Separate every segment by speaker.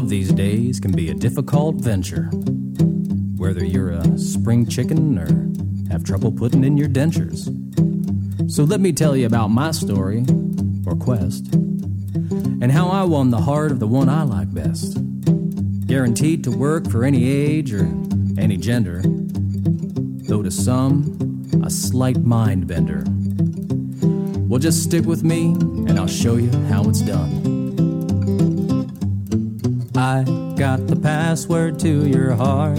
Speaker 1: Love these days can be a difficult venture. Whether you're a spring chicken or have trouble putting in your dentures. So let me tell you about my story, or quest, and how I won the heart of the one I like best. Guaranteed to work for any age or any gender, though to some, a slight mind bender. Well, just stick with me and I'll show you how it's done. I got the password to your heart.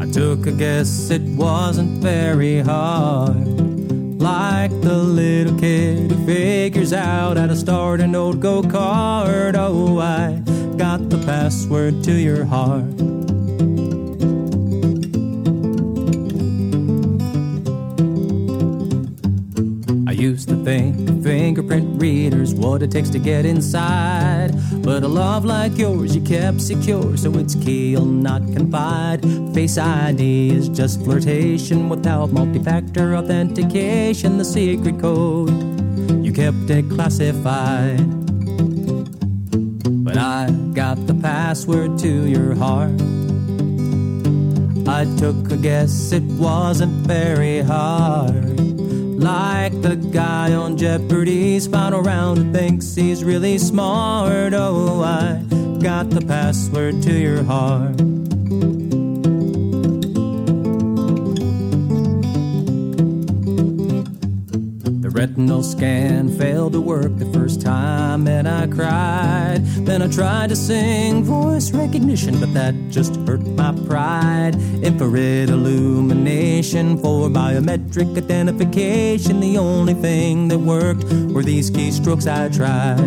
Speaker 1: I took a guess, it wasn't very hard. Like the little kid who figures out how to start an old go kart. Oh, I got the password to your heart. I used to think fingerprint readers what it takes to get inside. But a love like yours you kept secure, so it's keel, not confide. Face ID is just flirtation without multi-factor authentication. The secret code you kept it classified. But I got the password to your heart. I took a guess, it wasn't very hard. Like the guy on Jeopardy's final round who thinks he's really smart. Oh, I got the password to your heart. Retinal scan failed to work the first time and I cried. Then I tried to sing voice recognition, but that just hurt my pride. Infrared illumination for biometric identification. The only thing that worked were these keystrokes I tried.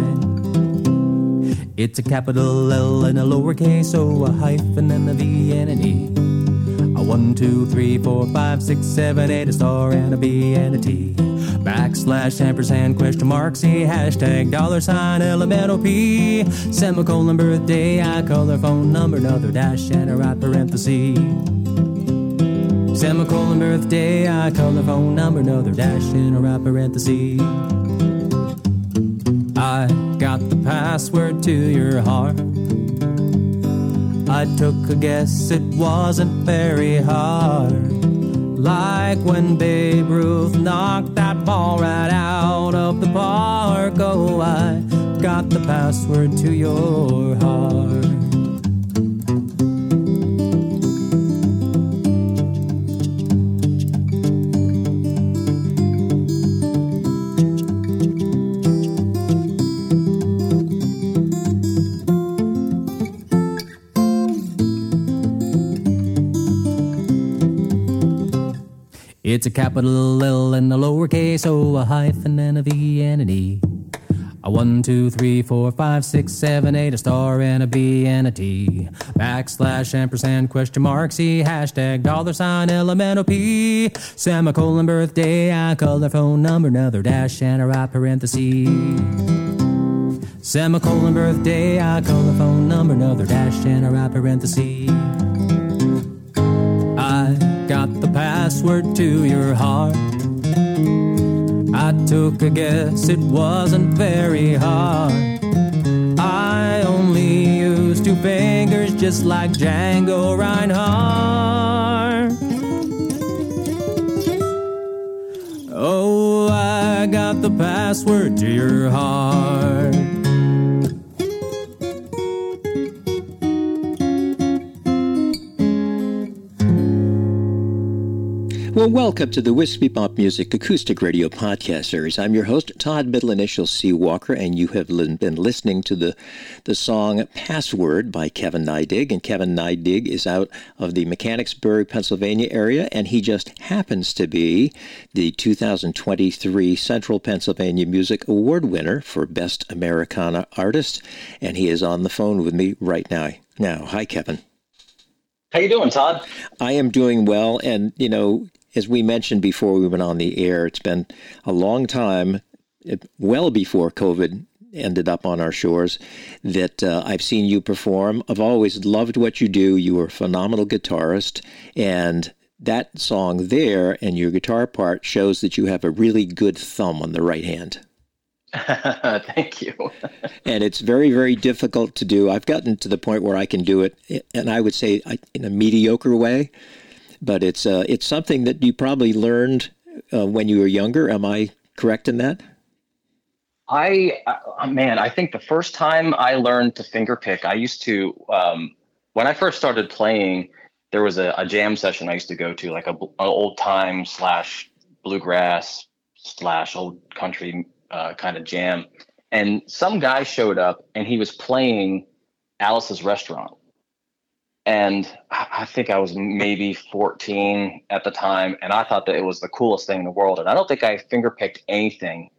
Speaker 1: It's a capital L and a lowercase O, a hyphen and a V and an E. A one, two, three, four, five, six, seven, eight, a star and a B and a T. Backslash ampersand question mark C hashtag dollar sign elemental P. Semicolon birthday I color phone number another dash and a right parenthesis. Semicolon birthday I color phone number another dash and a right parenthesis. I got the password to your heart. I took a guess it wasn't very hard like when Babe Ruth knocked that ball right out of the park. Oh, I got the password to your heart. It's a capital L and a lowercase O, a hyphen and a V and an E. A one, two, three, four, five, six, seven, eight, a star and a B and a T. Backslash ampersand question mark C hashtag dollar sign elemental P. Semicolon birthday, I color phone number, another dash and a right parenthesis. Semicolon birthday, I color phone number, another dash and a right parenthesis I got the password to your heart. I took a guess, it wasn't very hard. I only used two fingers just like Django Reinhardt. Oh, I got the password to your heart.
Speaker 2: Well, welcome to the Wispy Pop Music Acoustic Radio Podcast Series. I'm your host, Todd Middle Initial C. Walker, and you have been listening to the, the song Password by Kevin Neidig. And Kevin Neidig is out of the Mechanicsburg, Pennsylvania area, and he just happens to be the 2023 Central Pennsylvania Music Award winner for Best Americana Artist. And he is on the phone with me right now. Now, hi, Kevin.
Speaker 3: How you doing, Todd?
Speaker 2: I am doing well, and you know, as we mentioned before we went on the air, it's been a long time, well before COVID ended up on our shores, that uh, I've seen you perform. I've always loved what you do. You are a phenomenal guitarist, and that song there and your guitar part shows that you have a really good thumb on the right hand.
Speaker 3: Thank you.
Speaker 2: and it's very, very difficult to do. I've gotten to the point where I can do it, and I would say in a mediocre way. But it's uh, it's something that you probably learned uh, when you were younger. Am I correct in that?
Speaker 3: I uh, man, I think the first time I learned to finger pick, I used to um, when I first started playing. There was a, a, jam session I used to go to, like a, a old time slash bluegrass slash old country uh, kind of jam. And some guy showed up and he was playing Alice's Restaurant. And I think I was maybe 14 at the time. And I thought that it was the coolest thing in the world. And I don't think I fingerpicked anything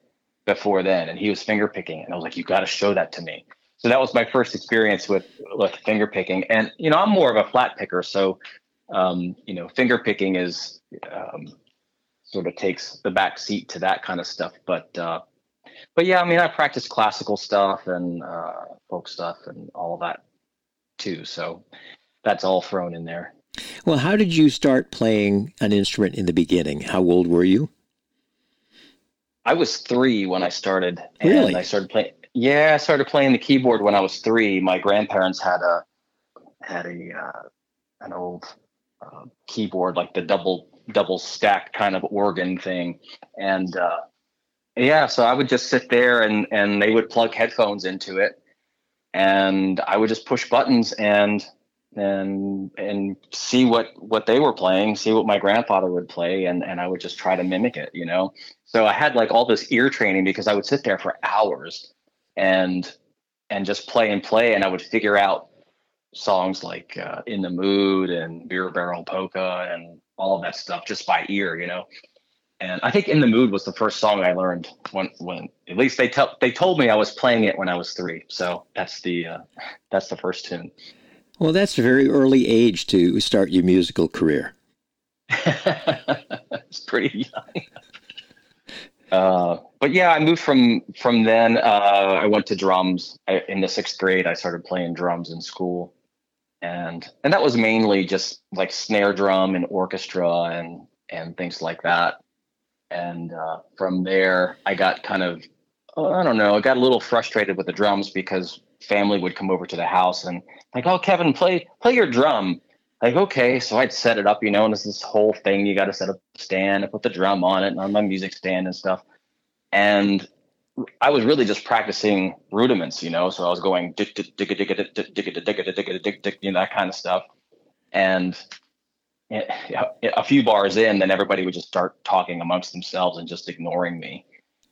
Speaker 3: before then. And he was fingerpicking. And I was like, you got to show that to me. So that was my first experience with, with fingerpicking. And, you know, I'm more of a flat picker. So, um, you know, fingerpicking is um, sort of takes the back seat to that kind of stuff. But, uh, but yeah, I mean, I practice classical stuff and uh, folk stuff and all of that too. So that's all thrown in there.
Speaker 2: Well, how did you start playing an instrument in the beginning? How old were you?
Speaker 3: I was three when I started,
Speaker 2: and really?
Speaker 3: I started playing. Yeah, I started playing the keyboard when I was three. My grandparents had a had a uh, an old uh, keyboard, like the double double stacked kind of organ thing, and uh, yeah, so I would just sit there and and they would plug headphones into it, and I would just push buttons and and and see what what they were playing, see what my grandfather would play, and and I would just try to mimic it, you know. So I had like all this ear training because I would sit there for hours and and just play and play, and I would figure out songs like uh, "In the Mood" and "Beer Barrel Polka" and all of that stuff just by ear, you know. And I think "In the Mood" was the first song I learned when when at least they tell they told me I was playing it when I was three. So that's the uh, that's the first tune.
Speaker 2: Well, that's a very early age to start your musical career.
Speaker 3: it's pretty young. Uh, but yeah, I moved from from then. Uh, I went to drums I, in the sixth grade. I started playing drums in school, and and that was mainly just like snare drum and orchestra and and things like that. And uh, from there, I got kind of I don't know. I got a little frustrated with the drums because family would come over to the house and like, oh, Kevin, play play your drum. Like, okay, so I'd set it up, you know, and it's this whole thing. You got to set up the stand and put the drum on it and on my music stand and stuff. And I was really just practicing rudiments, you know. So I was going you know, that kind of stuff. And a few bars in, then everybody would just start talking amongst themselves and just ignoring me.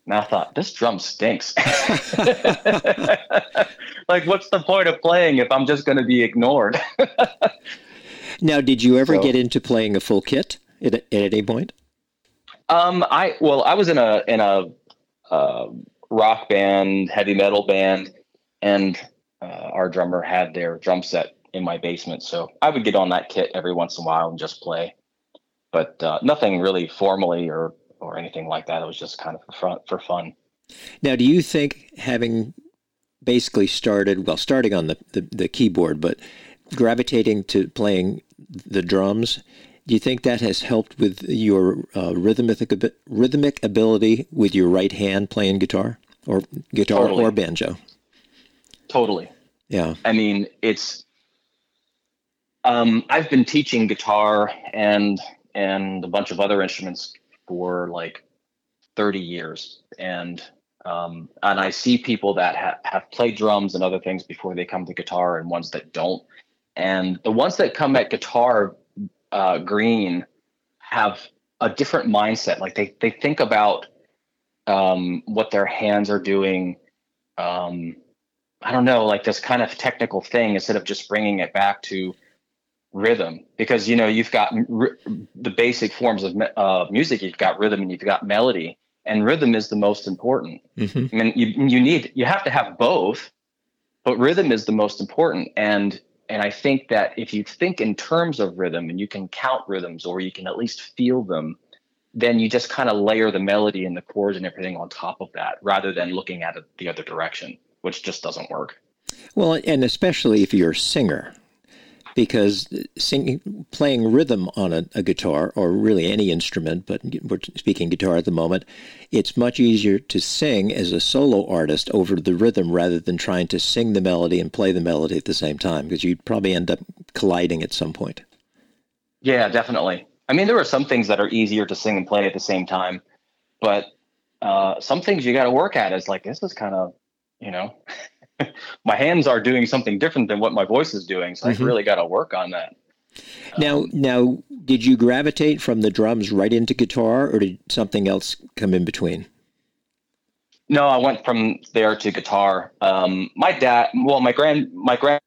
Speaker 3: And I thought, this drum stinks. like, what's the point of playing if I'm just going to be ignored?
Speaker 2: now, did you ever so, get into playing a full kit at, at any point?
Speaker 3: Um, I well, I was in a in a uh, rock band, heavy metal band, and uh, our drummer had their drum set in my basement, so I would get on that kit every once in a while and just play, but uh, nothing really formally or or anything like that. It was just kind of for fun. For fun.
Speaker 2: Now, do you think having basically started, well, starting on the, the, the keyboard, but gravitating to playing the drums, do you think that has helped with your uh, rhythmic rhythmic ability with your right hand playing guitar or guitar totally. or banjo?
Speaker 3: Totally.
Speaker 2: Yeah.
Speaker 3: I mean, it's. Um, I've been teaching guitar and and a bunch of other instruments for like 30 years. And um, and I see people that ha- have played drums and other things before they come to guitar and ones that don't. And the ones that come at guitar uh, green have a different mindset. Like they they think about um, what their hands are doing. Um, I don't know like this kind of technical thing instead of just bringing it back to rhythm because you know you've got r- the basic forms of uh, music you've got rhythm and you've got melody and rhythm is the most important. Mm-hmm. i mean you, you need you have to have both but rhythm is the most important. And and i think that if you think in terms of rhythm and you can count rhythms or you can at least feel them then you just kind of layer the melody and the chords and everything on top of that rather than looking at it the other direction which just doesn't work.
Speaker 2: Well and especially if you're a singer because singing, playing rhythm on a, a, guitar or really any instrument, but we're speaking guitar at the moment, it's much easier to sing as a solo artist over the rhythm rather than trying to sing the melody and play the melody at the same time because you'd probably end up colliding at some point.
Speaker 3: Yeah, definitely. I mean, there are some things that are easier to sing and play at the same time, but uh, some things you got to work at is like this is kind of, you know. my hands are doing something different than what my voice is doing. So mm-hmm. I really got to work on that.
Speaker 2: Now, um, now, did you gravitate from the drums right into guitar, or did something else come in between?
Speaker 3: No, I went from there to guitar. Um, my dad, well, my grand, my grand,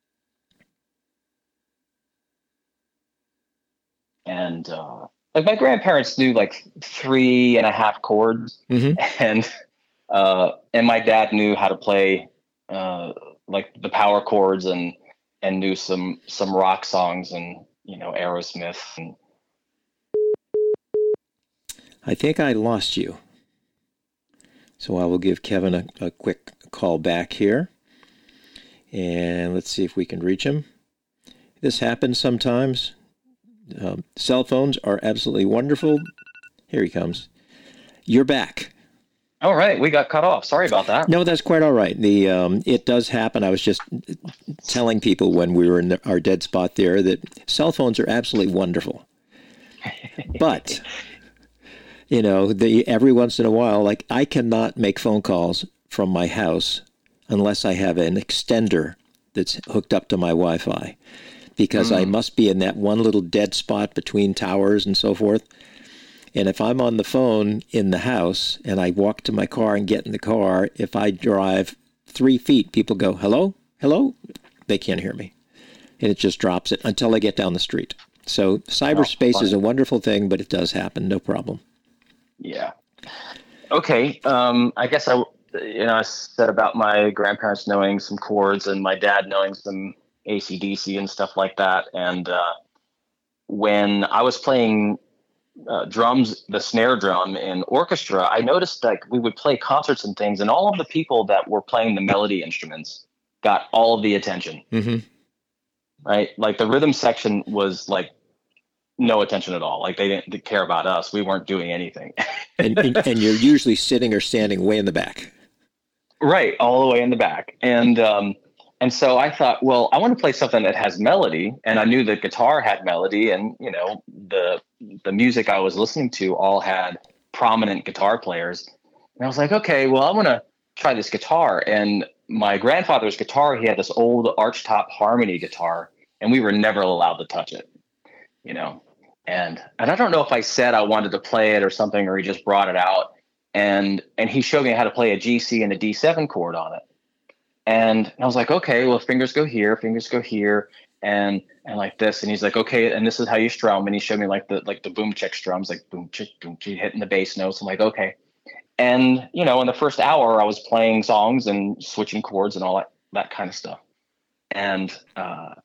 Speaker 3: and uh, like my grandparents knew like three and a half chords, mm-hmm. and uh, and my dad knew how to play uh, like the power chords and and knew some some rock songs and you know Aerosmith and
Speaker 2: I think I lost you. So I will give Kevin a, a quick call back here. And let's see if we can reach him. This happens sometimes. Um, cell phones are absolutely wonderful. Here he comes. You're back.
Speaker 3: All right, we got cut off. Sorry about that.
Speaker 2: No, that's quite all right. The um, it does happen. I was just telling people when we were in the, our dead spot there that cell phones are absolutely wonderful, but you know, the every once in a while, like I cannot make phone calls from my house unless I have an extender that's hooked up to my Wi-Fi, because mm. I must be in that one little dead spot between towers and so forth. And if I'm on the phone in the house and I walk to my car and get in the car, if I drive three feet, people go, hello, hello. They can't hear me. And it just drops it until I get down the street. So cyberspace oh, is a wonderful thing, but it does happen. No problem.
Speaker 3: Yeah. Okay. Um, I guess I, you know, I said about my grandparents knowing some chords and my dad knowing some ACDC and stuff like that. And uh, when I was playing uh, drums, the snare drum in orchestra, I noticed like we would play concerts and things, and all of the people that were playing the melody instruments got all of the attention. Mm-hmm. Right, like the rhythm section was like no attention at all. Like they didn't care about us. We weren't doing anything.
Speaker 2: and, and, and you're usually sitting or standing way in the back.
Speaker 3: Right, all the way in the back, and um, and so I thought, well, I want to play something that has melody, and I knew the guitar had melody, and you know the the music I was listening to all had prominent guitar players, and I was like, okay, well, I want to try this guitar. And my grandfather's guitar, he had this old archtop harmony guitar, and we were never allowed to touch it, you know. And and I don't know if I said I wanted to play it or something, or he just brought it out, and and he showed me how to play a G, C, and a D7 chord on it and I was like, okay, well, fingers go here, fingers go here, and and like this. And he's like, okay, and this is how you strum. And he showed me like the like the boom chick strums, like boom chick, boom chick, hitting the bass notes. I'm like, okay. And you know, in the first hour, I was playing songs and switching chords and all that that kind of stuff. And uh,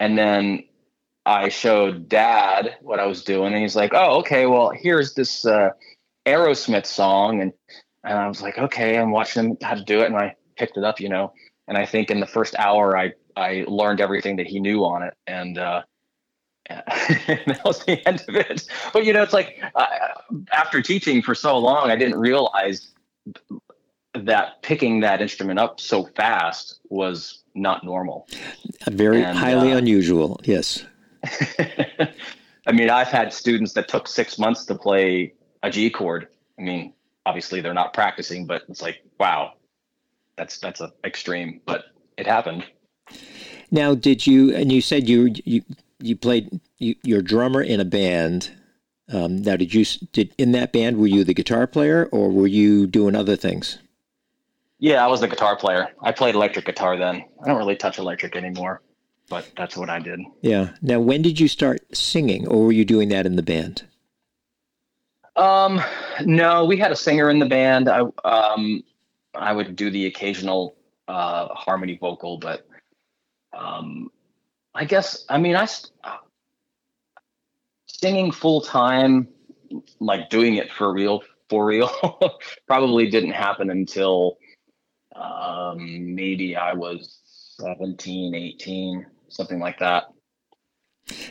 Speaker 3: and then I showed Dad what I was doing, and he's like, oh, okay, well, here's this uh, Aerosmith song, and and I was like, okay, I'm watching him how to do it, and I picked it up, you know. And I think in the first hour, I I learned everything that he knew on it, and uh, that was the end of it. But you know, it's like uh, after teaching for so long, I didn't realize that picking that instrument up so fast was not normal.
Speaker 2: Very and, highly uh, unusual. Yes.
Speaker 3: I mean, I've had students that took six months to play a G chord. I mean, obviously they're not practicing, but it's like, wow, that's that's a extreme, but it happened.
Speaker 2: Now, did you? And you said you you you played you, you're drummer in a band. Um, now, did you did in that band? Were you the guitar player, or were you doing other things?
Speaker 3: Yeah, I was the guitar player. I played electric guitar then. I don't really touch electric anymore, but that's what I did.
Speaker 2: Yeah. Now, when did you start singing, or were you doing that in the band?
Speaker 3: Um, no, we had a singer in the band. I um, I would do the occasional uh, harmony vocal, but um, I guess I mean I singing full time, like doing it for real, for real, probably didn't happen until um, maybe I was 17, 18, something like that.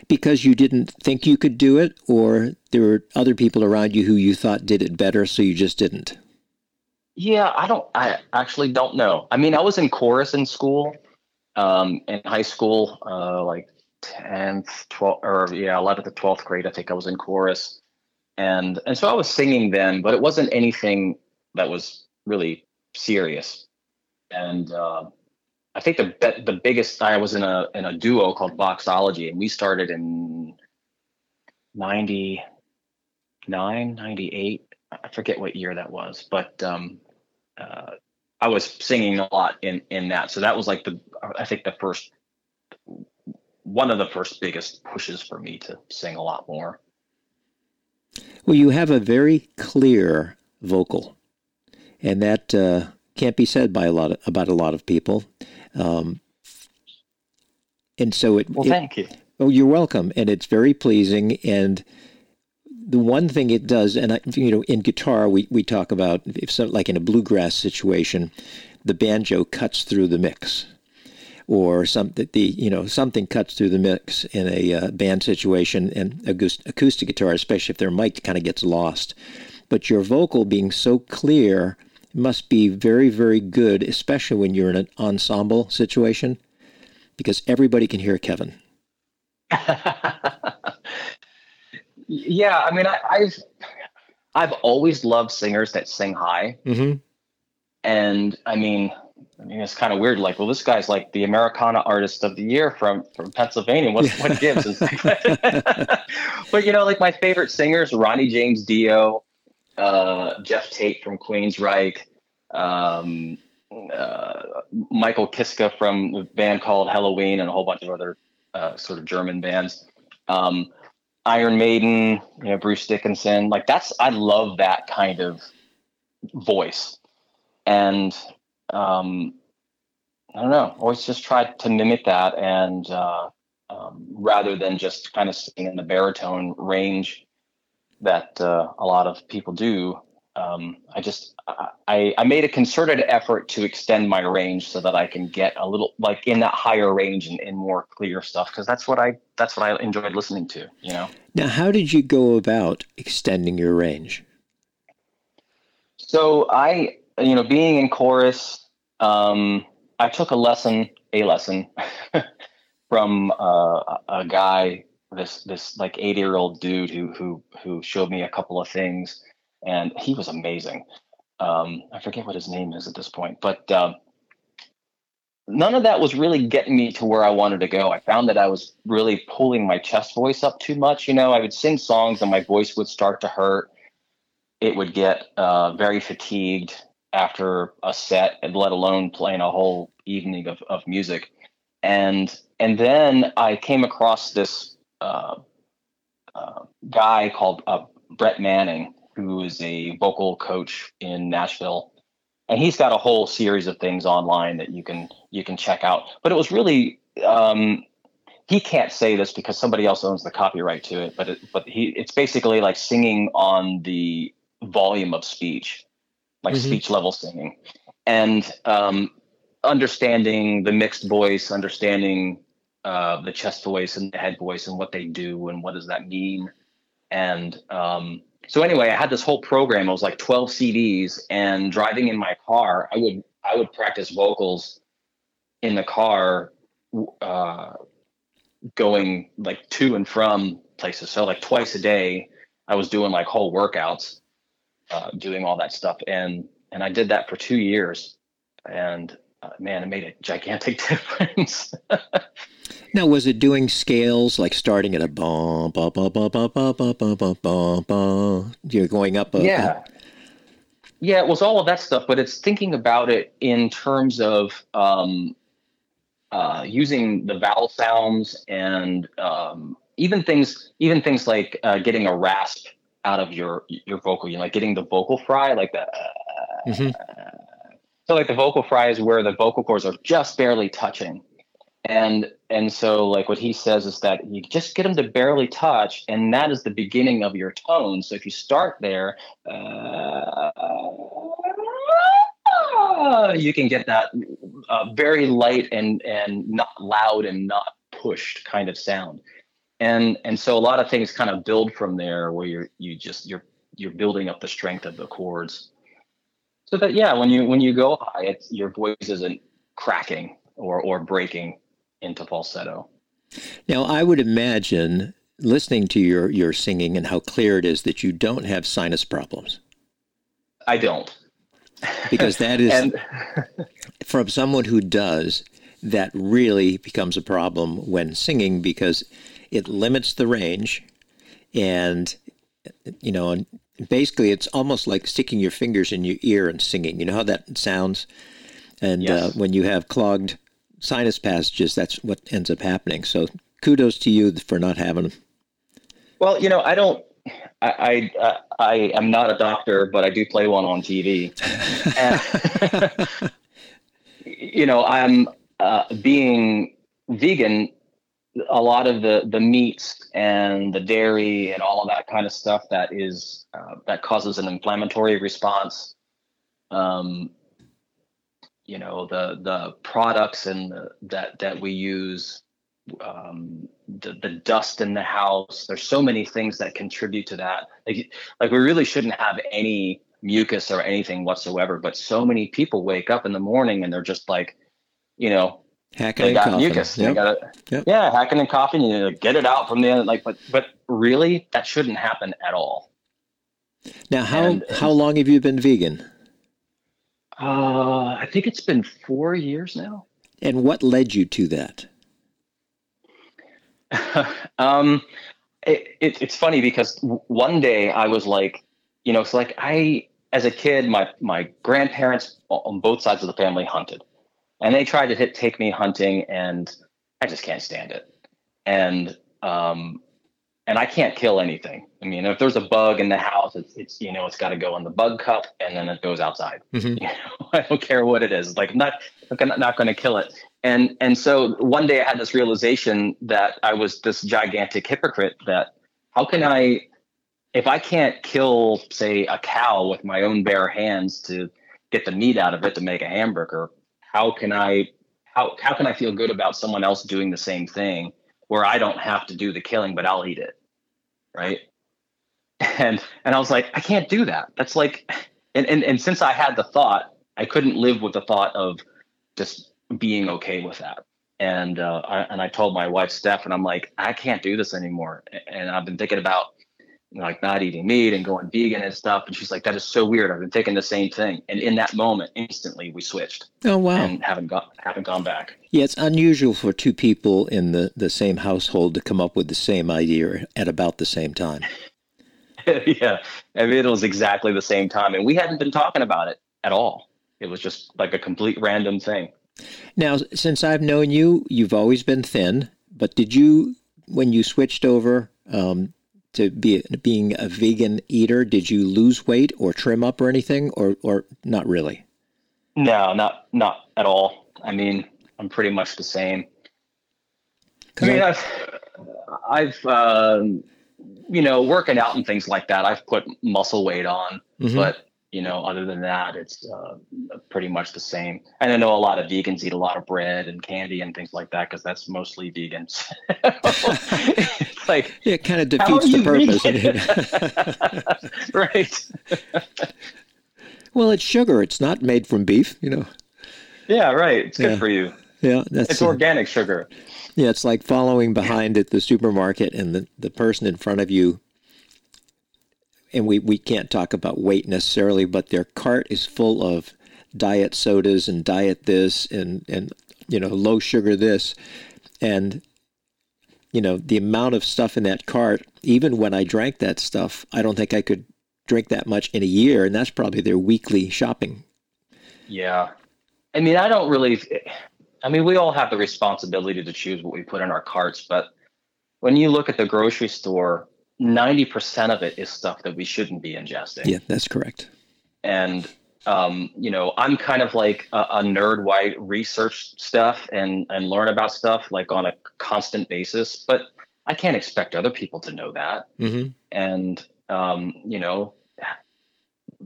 Speaker 2: Because you didn't think you could do it, or there were other people around you who you thought did it better, so you just didn't?
Speaker 3: Yeah, I don't. I actually don't know. I mean, I was in chorus in school, um, in high school, uh, like tenth, twelfth, or yeah, eleventh to twelfth grade. I think I was in chorus, and and so I was singing then, but it wasn't anything that was really serious. And uh, I think the the biggest I was in a in a duo called Boxology, and we started in 99, 98. I forget what year that was, but um, uh, I was singing a lot in in that. So that was like the I think the first one of the first biggest pushes for me to sing a lot more.
Speaker 2: Well, you have a very clear vocal, and that uh, can't be said by a lot of, about a lot of people. Um, and so it.
Speaker 3: Well, thank
Speaker 2: it, you. Oh, you're welcome, and it's very pleasing and the one thing it does, and I, you know, in guitar we, we talk about if so, like in a bluegrass situation, the banjo cuts through the mix, or some the you know something cuts through the mix in a uh, band situation, and acoustic guitar, especially if they're mic'd, kind of gets lost. But your vocal being so clear must be very very good, especially when you're in an ensemble situation, because everybody can hear Kevin.
Speaker 3: Yeah, I mean, I, have I've always loved singers that sing high, mm-hmm. and I mean, I mean, it's kind of weird. Like, well, this guy's like the Americana Artist of the Year from from Pennsylvania. What what gives? but you know, like my favorite singers: Ronnie James Dio, uh, Geoff Tate from Queensryche, um, uh, Michael Kiske from a band called Helloween, and a whole bunch of other uh, sort of German bands. Um, Iron Maiden, you know, Bruce Dickinson. Like that's I love that kind of voice. And um I don't know, always just try to mimic that and uh um, rather than just kind of sing in the baritone range that uh, a lot of people do um, I just I, I made a concerted effort to extend my range so that I can get a little like in that higher range and, and more clear stuff because that's what I that's what I enjoyed listening to. You know.
Speaker 2: Now, how did you go about extending your range?
Speaker 3: So I, you know, being in chorus, um, I took a lesson, a lesson, from uh, a guy, this this like eighty year old dude who who who showed me a couple of things and he was amazing. Um, I forget what his name is at this point, but uh, none of that was really getting me to where I wanted to go. I found that I was really pulling my chest voice up too much. You know, I would sing songs and my voice would start to hurt. It would get uh, very fatigued after a set, and let alone playing a whole evening of, of music. And and then I came across this uh, uh guy called uh, Brett Manning, who is a vocal coach in Nashville, and he's got a whole series of things online that you can you can check out. But it was really um, he can't say this because somebody else owns the copyright to it. But it, but he it's basically like singing on the volume of speech, like mm-hmm. speech level singing, and um, understanding the mixed voice, understanding uh, the chest voice and the head voice and what they do and what does that mean, and um, so anyway, I had this whole program. It was like 12 CDs, and driving in my car, I would I would practice vocals in the car, uh, going like to and from places. So like twice a day, I was doing like whole workouts, uh, doing all that stuff, and and I did that for two years, and uh, man, it made a gigantic difference.
Speaker 2: Now, was it doing scales like starting at a bum bum bum bum bum bum bum bum bum bum bum? You're going up a
Speaker 3: yeah. Yeah, it was all of that stuff, but it's thinking about it in terms of um, uh, using the vowel sounds and um, even things, even things like uh, getting a rasp out of your your vocal, you know, like getting the vocal fry, like the. Uh, mm-hmm so like the vocal fry is where the vocal cords are just barely touching. And and so like what he says is that you just get them to barely touch, and that is the beginning of your tone. So if you start there, uh, you can get that uh, very light and and not loud and not pushed kind of sound. and and so a lot of things kind of build from there where you're you just you're you're building up the strength of the chords so that yeah when you when you go high it's your voice isn't cracking or or breaking into falsetto.
Speaker 2: Now i would imagine listening to your your singing and how clear it is that you don't have sinus problems.
Speaker 3: I don't.
Speaker 2: Because that is and, from someone who does that really becomes a problem when singing because it limits the range and you know and basically it's almost like sticking your fingers in your ear and singing. You know how that sounds? And uh, yes. uh, when you have clogged sinus passages that's what ends up happening so kudos to you for not having them
Speaker 3: well you know i don't I, I, I am not a doctor, but I do play one on TV. you know, I'm uh, being vegan. A lot of the the meats and the dairy and all of that kind of stuff that is uh, that causes an inflammatory response. Um, you know, the the products and the, that that we use um, the, the dust in the house. There's so many things that contribute to that. Like, like we really shouldn't have any mucus or anything whatsoever. But so many people wake up in the morning and they're just like, you know,
Speaker 2: hacking they got coughing.
Speaker 3: mucus. Yep. They got it. Yep. Yeah, hacking and coughing. You know, get it out from the end. Like, but but really, that shouldn't happen at all.
Speaker 2: Now, how and, how long have you been vegan?
Speaker 3: Uh, I think it's been four years now.
Speaker 2: And what led you to that?
Speaker 3: um, it, it, it's funny because one day I was like, you know, it's like I, as a kid, my my grandparents on both sides of the family hunted, and they tried to hit, take me hunting, and I just can't stand it. And um, and I can't kill anything. I mean, if there's a bug in the house, it's, it's you know it's got to go in the bug cup and then it goes outside. Mm-hmm. You know, I don't care what it is. Like I'm not I'm not going to kill it. And and so one day I had this realization that I was this gigantic hypocrite. That how can I, if I can't kill say a cow with my own bare hands to get the meat out of it to make a hamburger, how can I how how can I feel good about someone else doing the same thing where I don't have to do the killing but I'll eat it? Right? And and I was like, I can't do that. That's like, and and and since I had the thought, I couldn't live with the thought of just being okay with that. And uh, I, and I told my wife Steph, and I'm like, I can't do this anymore. And I've been thinking about like not eating meat and going vegan and stuff. And she's like, that is so weird. I've been thinking the same thing. And in that moment, instantly we switched.
Speaker 2: Oh wow!
Speaker 3: And haven't got haven't gone back.
Speaker 2: Yeah, it's unusual for two people in the the same household to come up with the same idea at about the same time.
Speaker 3: yeah, I mean it was exactly the same time, and we hadn't been talking about it at all. It was just like a complete random thing.
Speaker 2: Now, since I've known you, you've always been thin. But did you, when you switched over, um, to be being a vegan eater, did you lose weight or trim up or anything, or or not really?
Speaker 3: No, not not at all. I mean, I'm pretty much the same. I mean, I've I've um, you know working out and things like that. I've put muscle weight on, mm-hmm. but you know, other than that, it's uh, pretty much the same. And I know a lot of vegans eat a lot of bread and candy and things like that because that's mostly vegans. it's
Speaker 2: like yeah, it kind of defeats the
Speaker 3: purpose, right?
Speaker 2: well, it's sugar. It's not made from beef, you know.
Speaker 3: Yeah, right. It's good yeah. for you.
Speaker 2: Yeah, that's
Speaker 3: it's organic sugar.
Speaker 2: Yeah, it's like following behind at the supermarket, and the the person in front of you and we, we can't talk about weight necessarily, but their cart is full of diet sodas and diet this and, and you know, low sugar this. And, you know, the amount of stuff in that cart, even when I drank that stuff, I don't think I could drink that much in a year. And that's probably their weekly shopping.
Speaker 3: Yeah. I mean, I don't really, I mean, we all have the responsibility to choose what we put in our carts, but when you look at the grocery store, 90% of it is stuff that we shouldn't be ingesting.
Speaker 2: Yeah, that's correct.
Speaker 3: And, um, you know, I'm kind of like a, a nerd why research stuff and, and learn about stuff like on a constant basis, but I can't expect other people to know that. Mm-hmm. And, um, you know,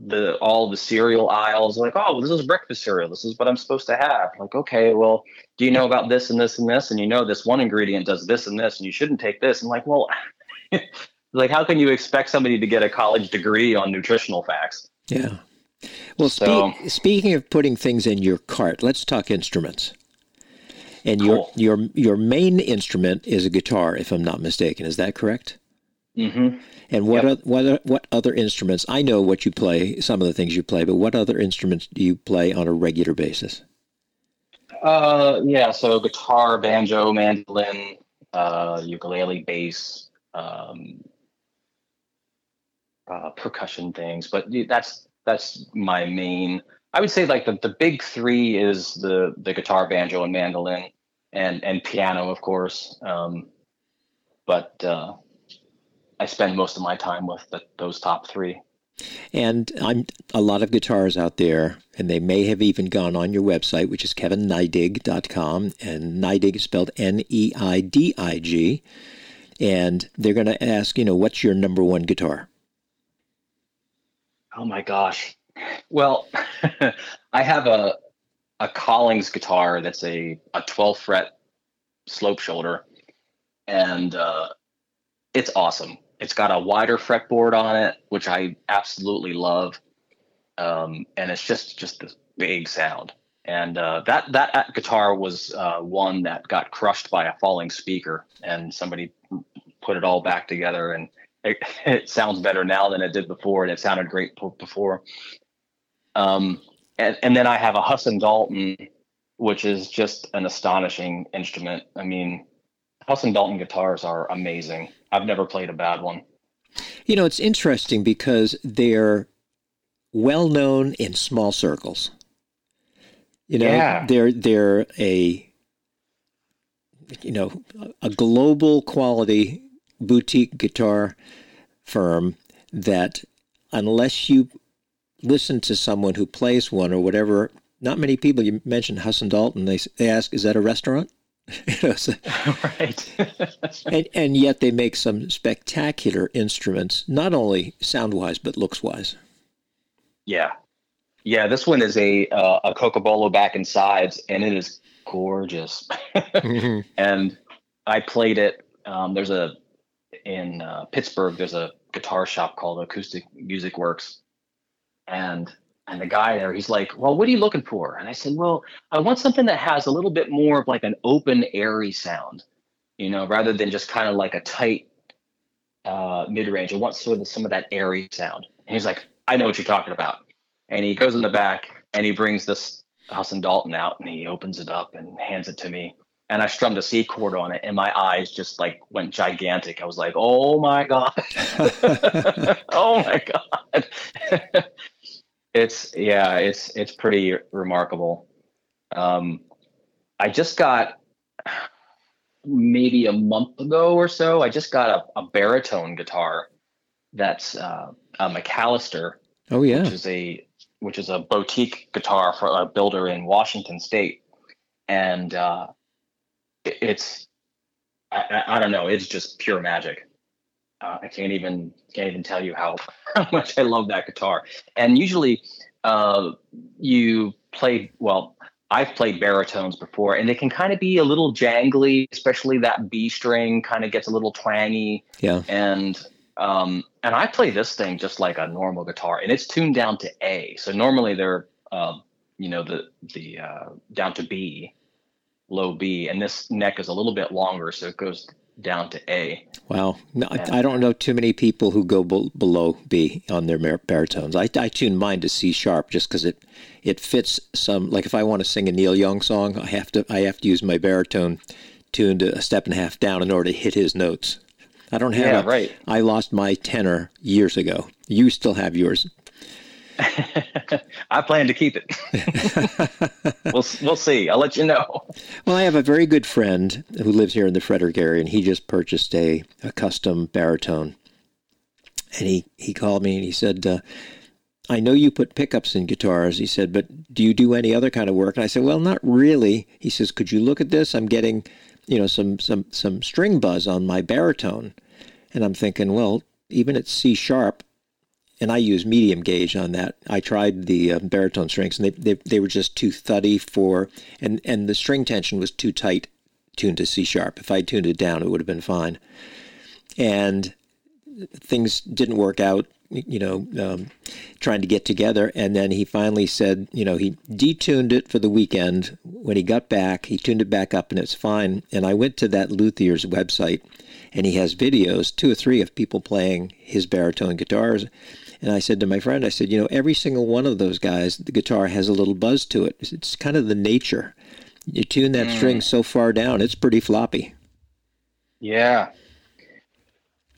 Speaker 3: the all the cereal aisles like oh this is breakfast cereal this is what i'm supposed to have like okay well do you know about this and this and this and you know this one ingredient does this and this and you shouldn't take this and like well like how can you expect somebody to get a college degree on nutritional facts
Speaker 2: yeah well so, spe- speaking of putting things in your cart let's talk instruments and cool. your your your main instrument is a guitar if i'm not mistaken is that correct
Speaker 3: mm-hmm
Speaker 2: and what yep. what what other instruments? I know what you play, some of the things you play, but what other instruments do you play on a regular basis?
Speaker 3: Uh, yeah, so guitar, banjo, mandolin, uh, ukulele, bass, um, uh, percussion things. But that's that's my main. I would say like the, the big three is the the guitar, banjo, and mandolin, and and piano, of course. Um, but uh, I spend most of my time with the, those top three.
Speaker 2: And I'm a lot of guitars out there, and they may have even gone on your website, which is kevinneidig.com, and Neidig is spelled N-E-I-D-I-G. And they're going to ask, you know, what's your number one guitar?
Speaker 3: Oh my gosh. Well, I have a a Collings guitar that's a a 12 fret slope shoulder, and uh, it's awesome. It's got a wider fretboard on it, which I absolutely love, um, and it's just just this big sound. And uh, that that guitar was uh, one that got crushed by a falling speaker, and somebody put it all back together, and it, it sounds better now than it did before, and it sounded great before. Um, and, and then I have a Huss and Dalton, which is just an astonishing instrument. I mean, Huss and Dalton guitars are amazing. I've never played a bad one.
Speaker 2: You know, it's interesting because they're well known in small circles. You know, yeah. they're they're a you know a global quality boutique guitar firm that unless you listen to someone who plays one or whatever, not many people. You mentioned Huss and Dalton. They they ask, "Is that a restaurant?"
Speaker 3: you know, so, right.
Speaker 2: and, and yet they make some spectacular instruments, not only sound wise, but looks wise.
Speaker 3: Yeah. Yeah. This one is a, uh, a Cocobolo back and sides, and it is gorgeous. mm-hmm. And I played it. Um, there's a, in uh, Pittsburgh, there's a guitar shop called Acoustic Music Works. And and the guy there, he's like, Well, what are you looking for? And I said, Well, I want something that has a little bit more of like an open, airy sound, you know, rather than just kind of like a tight uh, mid range. I want sort of some of that airy sound. And he's like, I know what you're talking about. And he goes in the back and he brings this Huss and Dalton out and he opens it up and hands it to me. And I strummed a C chord on it, and my eyes just like went gigantic. I was like, "Oh my god! oh my god!" It's yeah, it's it's pretty remarkable. Um, I just got maybe a month ago or so. I just got a, a baritone guitar that's uh, a McAllister.
Speaker 2: Oh yeah,
Speaker 3: which is a which is a boutique guitar for a builder in Washington State, and uh, it's I, I, don't know, it's just pure magic. Uh, I can't even can't even tell you how, how much I love that guitar. And usually, uh, you play well. I've played baritones before, and they can kind of be a little jangly, especially that B string kind of gets a little twangy.
Speaker 2: Yeah.
Speaker 3: And um, and I play this thing just like a normal guitar, and it's tuned down to A. So normally they're, uh, you know, the the uh, down to B, low B, and this neck is a little bit longer, so it goes down to A.
Speaker 2: Wow. No, I don't know too many people who go b- below B on their baritones. I, I tune mine to C sharp just because it it fits some. Like if I want to sing a Neil Young song, I have to I have to use my baritone tuned a step and a half down in order to hit his notes. I don't have.
Speaker 3: Yeah,
Speaker 2: a,
Speaker 3: right.
Speaker 2: I lost my tenor years ago. You still have yours.
Speaker 3: I plan to keep it. we'll we'll see. I'll let you know.
Speaker 2: Well, I have a very good friend who lives here in the Frederick area, and he just purchased a, a custom baritone. And he, he called me and he said, uh, I know you put pickups in guitars. He said, but do you do any other kind of work? And I said, well, not really. He says, could you look at this? I'm getting, you know, some some some string buzz on my baritone. And I'm thinking, well, even at C sharp, and I use medium gauge on that. I tried the uh, baritone strings, and they, they they were just too thuddy for, and and the string tension was too tight, tuned to C sharp. If I tuned it down, it would have been fine. And things didn't work out. You know, um, trying to get together, and then he finally said, you know, he detuned it for the weekend. When he got back, he tuned it back up, and it's fine. And I went to that luthier's website, and he has videos, two or three, of people playing his baritone guitars and I said to my friend, I said, you know, every single one of those guys, the guitar has a little buzz to it. It's kind of the nature. You tune that mm. string so far down, it's pretty floppy.
Speaker 3: Yeah.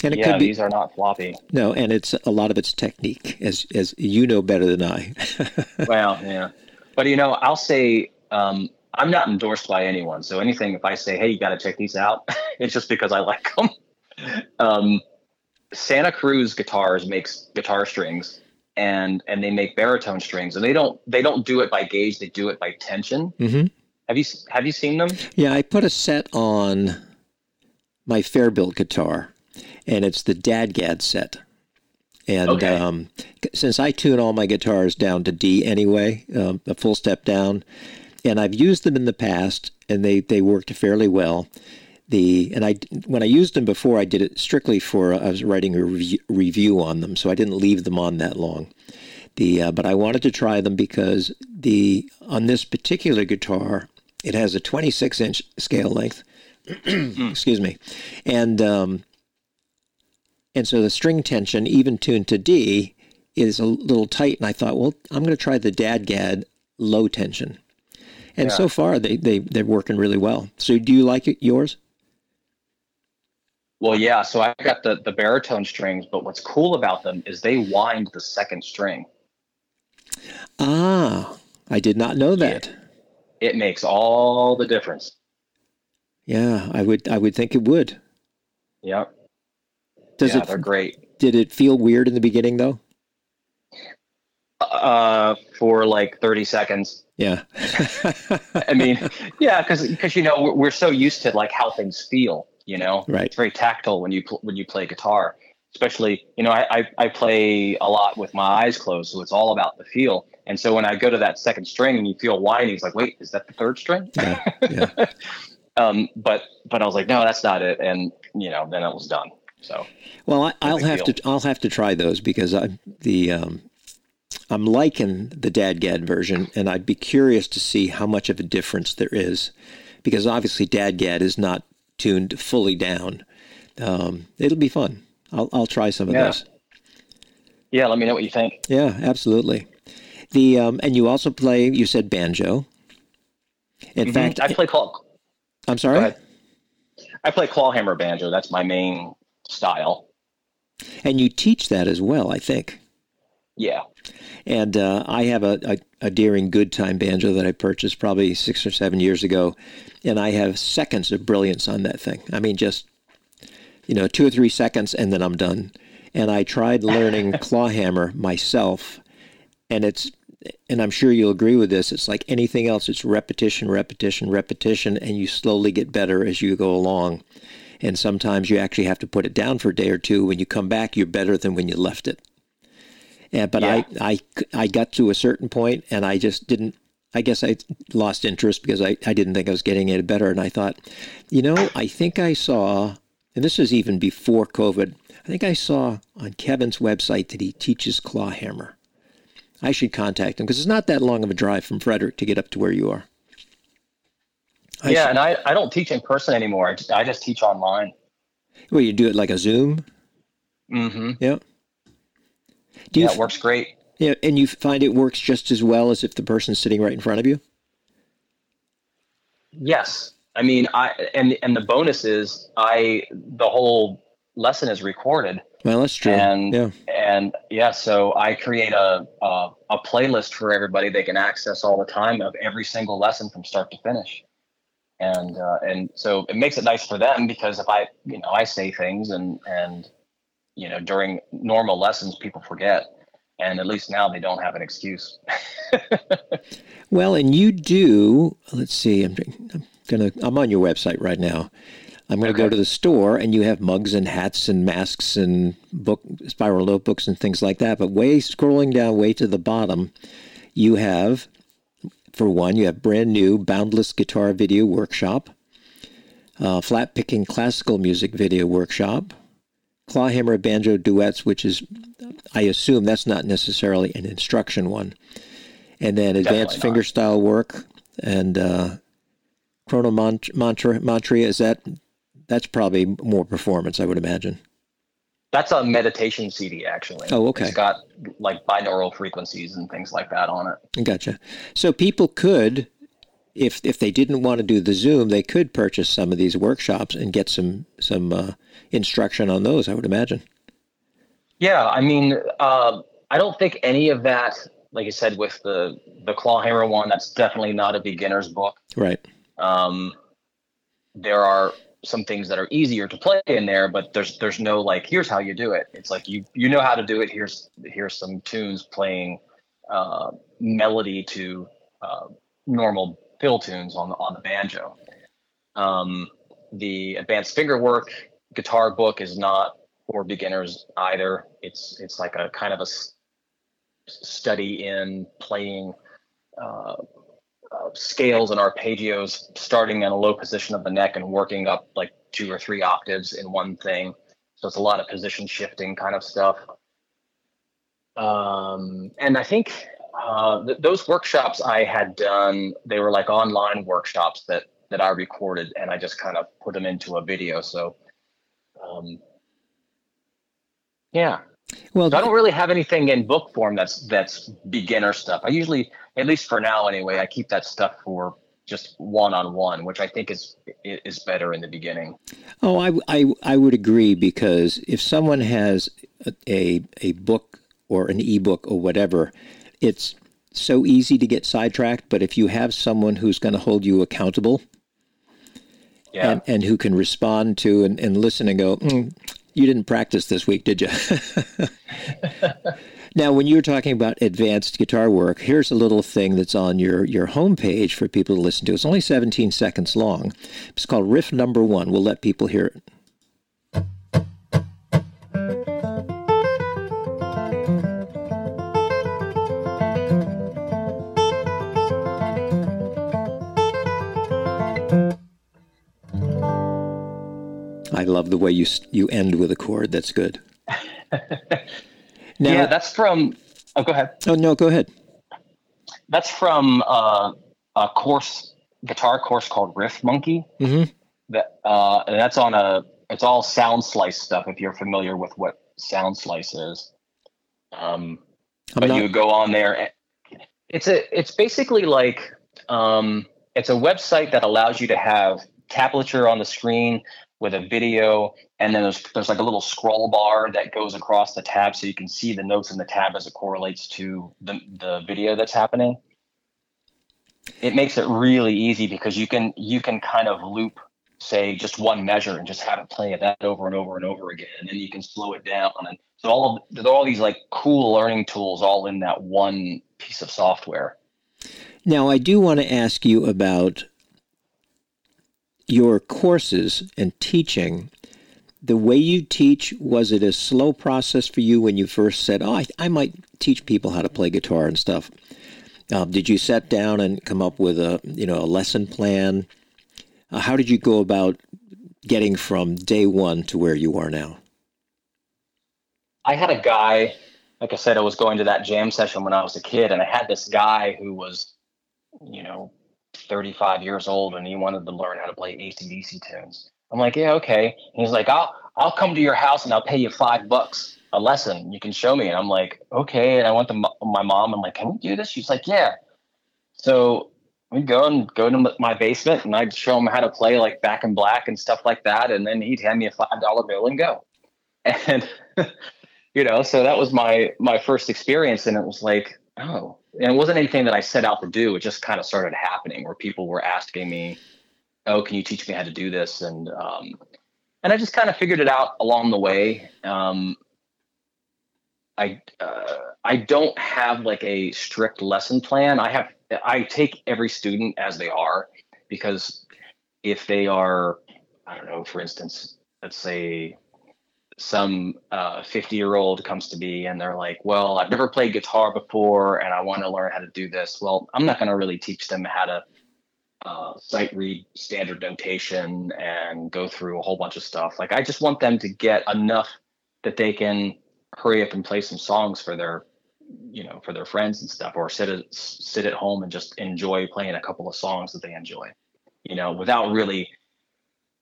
Speaker 3: And it yeah, could be, these are not floppy.
Speaker 2: No, and it's a lot of it's technique, as as you know better than I.
Speaker 3: well, yeah, but you know, I'll say um, I'm not endorsed by anyone. So anything, if I say, "Hey, you got to check these out," it's just because I like them. Um, Santa Cruz Guitars makes guitar strings and and they make baritone strings and they don't they don't do it by gauge they do it by tension. Mm-hmm. Have you have you seen them?
Speaker 2: Yeah, I put a set on my Fairbuilt guitar, and it's the Dadgad set. And okay. um, since I tune all my guitars down to D anyway, um, a full step down, and I've used them in the past, and they they worked fairly well the and I when I used them before, I did it strictly for I was writing a review, review on them, so I didn't leave them on that long. The uh, but I wanted to try them because the on this particular guitar, it has a 26 inch scale length. excuse me, and um, and so the string tension, even tuned to D, is a little tight. And I thought, well, I'm going to try the Dadgad low tension. And yeah. so far, they, they, they're working really well. So do you like it, yours?
Speaker 3: Well, yeah. So I got the the baritone strings, but what's cool about them is they wind the second string.
Speaker 2: Ah, I did not know that.
Speaker 3: It, it makes all the difference.
Speaker 2: Yeah, I would I would think it would.
Speaker 3: Yep.
Speaker 2: Does
Speaker 3: yeah,
Speaker 2: it?
Speaker 3: They're great.
Speaker 2: Did it feel weird in the beginning though?
Speaker 3: Uh, for like thirty seconds.
Speaker 2: Yeah.
Speaker 3: I mean, yeah, because because you know we're, we're so used to like how things feel you know?
Speaker 2: Right.
Speaker 3: It's very tactile when you pl- when you play guitar especially you know I, I, I play a lot with my eyes closed so it's all about the feel. And so when i go to that second string and you feel whining it's like wait is that the third string?
Speaker 2: Yeah, yeah.
Speaker 3: um but but i was like no that's not it. And you know then it was done. So
Speaker 2: well I, will have deal. to i'll have to try those because i the um I'm liking the Dadgad version, and I'd be curious to see how much of a difference there is, because obviously Dadgad is not tuned fully down. Um, it'll be fun. I'll, I'll try some of
Speaker 3: yeah.
Speaker 2: those.
Speaker 3: Yeah, let me know what you think.
Speaker 2: Yeah, absolutely. The um, and you also play. You said banjo. In mm-hmm. fact,
Speaker 3: I play claw.
Speaker 2: I'm sorry.
Speaker 3: I play clawhammer banjo. That's my main style.
Speaker 2: And you teach that as well, I think.
Speaker 3: Yeah.
Speaker 2: And uh, I have a, a, a Deering Goodtime banjo that I purchased probably six or seven years ago, and I have seconds of brilliance on that thing. I mean, just you know, two or three seconds, and then I'm done. And I tried learning clawhammer myself, and it's and I'm sure you'll agree with this. It's like anything else. It's repetition, repetition, repetition, and you slowly get better as you go along. And sometimes you actually have to put it down for a day or two. When you come back, you're better than when you left it. Yeah, but yeah. I, I, I got to a certain point and I just didn't, I guess I lost interest because I, I didn't think I was getting any better. And I thought, you know, I think I saw, and this was even before COVID, I think I saw on Kevin's website that he teaches clawhammer. I should contact him because it's not that long of a drive from Frederick to get up to where you are.
Speaker 3: I yeah, should, and I, I don't teach in person anymore. I just, I just teach online.
Speaker 2: Well, you do it like a Zoom?
Speaker 3: Mm-hmm.
Speaker 2: Yeah.
Speaker 3: Do yeah, it works great.
Speaker 2: Yeah, and you find it works just as well as if the person's sitting right in front of you.
Speaker 3: Yes, I mean, I and and the bonus is I the whole lesson is recorded.
Speaker 2: Well, that's true.
Speaker 3: And
Speaker 2: yeah,
Speaker 3: and yeah, so I create a, a a playlist for everybody they can access all the time of every single lesson from start to finish and uh, and so it makes it nice for them because if I you know I say things and and you know during normal lessons people forget and at least now they don't have an excuse
Speaker 2: well and you do let's see i'm, I'm gonna i'm on your website right now I'm going to
Speaker 3: Okay.
Speaker 2: go to the store and you have mugs and hats and masks and book spiral notebooks and things like that. But way scrolling down way to the bottom, you have, for one, you have brand new Boundless Guitar Video Workshop, uh, Flat Picking Classical Music Video Workshop, Clawhammer Banjo Duets, which is, I assume that's not necessarily an instruction one, and then Advanced. Fingerstyle Work and uh, Chrono Mont- Mantra Mantria. Is that that's probably more performance, I would imagine.
Speaker 3: That's a meditation CD, actually.
Speaker 2: Oh, okay.
Speaker 3: It's got like binaural frequencies and things like that on it.
Speaker 2: Gotcha. So people could, if if they didn't want to do the Zoom, they could purchase some of these workshops and get some some uh, instruction on those. I would imagine.
Speaker 3: Yeah, I mean, uh, I don't think any of that, like you said, with the the Clawhammer one, that's definitely not a beginner's book.
Speaker 2: Right.
Speaker 3: Um, there are some things that are easier to play in there, but there's there's no like here's how you do it. It's like you you know how to do it. Here's here's some tunes playing uh, melody to uh, normal fill tunes on the on the banjo. Um, the advanced finger work guitar book is not for beginners either. It's it's like a kind of a study in playing uh, uh, scales and arpeggios, starting in a low position of the neck and working up like two or three octaves in one thing. So it's a lot of position shifting kind of stuff. Um, and I think uh, th- those workshops I had done, they were like online workshops that that I recorded, and I just kind of put them into a video. So, um, yeah,
Speaker 2: Well,
Speaker 3: so I don't really have anything in book form that's that's beginner stuff. I usually, at least for now anyway, I keep that stuff for just one on one, which I think is is better in the beginning.
Speaker 2: Oh, I, I, I would agree because if someone has a, a, a book or an ebook or whatever, it's so easy to get sidetracked. But if you have someone who's going to hold you accountable
Speaker 3: Yeah,
Speaker 2: and, and who can respond to and, and listen and go, mm, you didn't practice this week, did you? now, when you're talking about advanced guitar work, here's a little thing that's on your, your homepage for people to listen to. It's only 17 seconds long. It's called Riff Number One. We'll let people hear it. I love the way you you end with a chord. That's good. Now,
Speaker 3: yeah, that's from. Oh, go ahead.
Speaker 2: oh no, go ahead.
Speaker 3: That's from uh, a course, guitar course called Riff Monkey.
Speaker 2: Mhm.
Speaker 3: That uh, and that's on a. It's all Soundslice stuff. If you're familiar with what Soundslice is, um,
Speaker 2: I'm
Speaker 3: but
Speaker 2: not-
Speaker 3: you would go on there. and- It's a. It's basically like. Um, it's a website that allows you to have tablature on the screen with a video, and then there's there's like a little scroll bar that goes across the tab, so you can see the notes in the tab as it correlates to the the video that's happening. It makes it really easy because you can you can kind of loop say just one measure and just have it play that over and over and over again and then you can slow it down and so all of there are all these like cool learning tools all in that one piece of software
Speaker 2: Now, I do want to ask you about your courses and teaching. The way you teach, was it a slow process for you when you first said, Oh, I, I might teach people how to play guitar and stuff? Um, did you sit down and come up with a you know a lesson plan? Uh, how did you go about getting from day one to where you are now?
Speaker 3: I had a guy, like I said, I was going to that jam session when I was a kid, and I had this guy who was, you know, 35 years old, and he wanted to learn how to play AC/DC tunes. I'm like, yeah, okay. And he's like, I'll I'll come to your house and I'll pay you five bucks a lesson. You can show me. And I'm like, okay. And I went to my mom. I'm like, can we do this? She's like, yeah. So we'd go and go to my basement, and I'd show him how to play like Back in Black and stuff like that, and then he'd hand me a five dollar bill and go. And you know so that was my my first experience and it was like oh and it wasn't anything that i set out to do. It just kind of started happening where people were asking me oh can you teach me how to do this? And um and i just kind of figured it out along the way. Um i uh, i don't have like a strict lesson plan. I have i take every student as they are because if they are I don't know, for instance, let's say some 50 uh, year old comes to me and they're like, well, I've never played guitar before and I want to learn how to do this. Well, I'm not going to really teach them how to uh, sight read standard notation and go through a whole bunch of stuff. Like, I just want them to get enough that they can hurry up and play some songs for their you know for their friends and stuff or sit at sit at home and just enjoy playing a couple of songs that they enjoy you know without really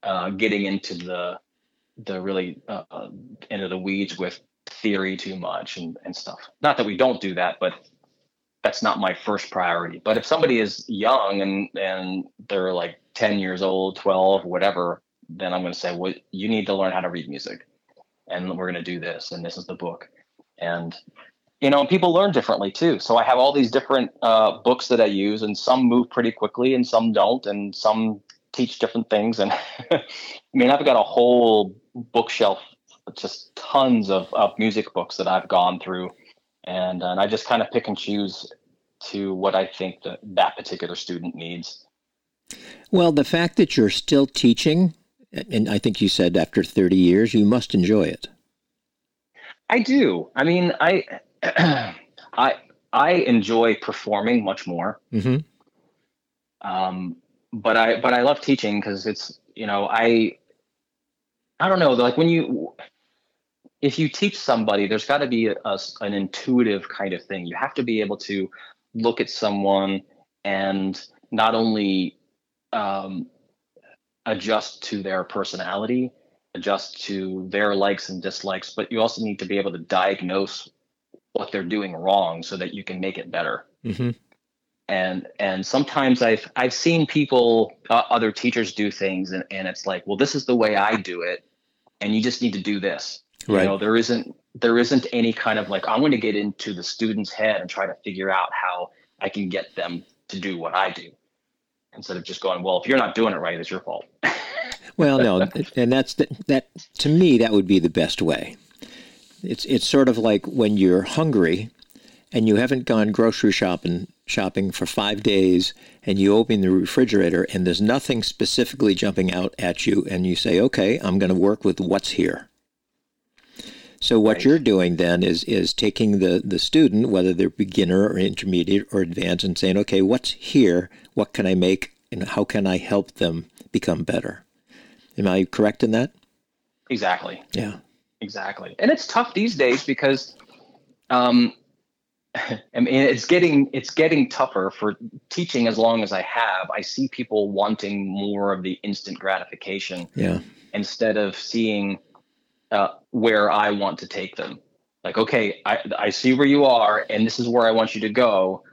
Speaker 3: uh, getting into the the really uh, uh, into the weeds with theory too much and, and stuff. Not that we don't do that, but that's not my first priority. But if somebody is young and and they're like 10 years old, 12, whatever, then I'm going to say, well, you need to learn how to read music, and we're going to do this, and this is the book, and you know, people learn differently too. So I have all these different uh, books that I use, and some move pretty quickly, and some don't, and some teach different things. And I mean, I've got a whole bookshelf, just tons of, of music books that I've gone through, and and I just kind of pick and choose to what I think that that particular student needs.
Speaker 2: Well, the fact that you're still teaching, and I think you said after 30 years, you must enjoy it.
Speaker 3: I do. I mean, I I I enjoy performing much more. Mm-hmm. Um, but I but I love teaching because it's you know I I don't know like when you if you teach somebody there's got to be a, a, an intuitive kind of thing. You have to be able to look at someone and not only um, adjust to their personality adjust to their likes and dislikes but you also need to be able to diagnose what they're doing wrong so that you can make it better. Mm-hmm and and sometimes I've I've seen people uh, other teachers do things and, and it's like well this is the way I do it and you just need to do this. Right. you know there isn't there isn't any kind of like I'm going to get into the student's head and try to figure out how I can get them to do what I do instead of just going well if you're not doing it right it's your fault.
Speaker 2: Well no and that's the, that to me that would be the best way. It's it's sort of like when you're hungry and you haven't gone grocery shopping shopping for five days and you open the refrigerator and there's nothing specifically jumping out at you and you say okay i'm going to work with what's here. So what right. you're doing then is is taking the the student whether they're beginner or intermediate or advanced and saying okay what's here? What can i make? And how can i help them become better? Am i correct in that?
Speaker 3: Exactly.
Speaker 2: Yeah.
Speaker 3: Exactly. And it's tough these days because um, I mean, it's getting it's getting tougher for teaching as long as I have. I see people wanting more of the instant gratification,
Speaker 2: yeah.
Speaker 3: instead of seeing uh, where I want to take them. Like, okay, I I see where you are, and this is where I want you to go,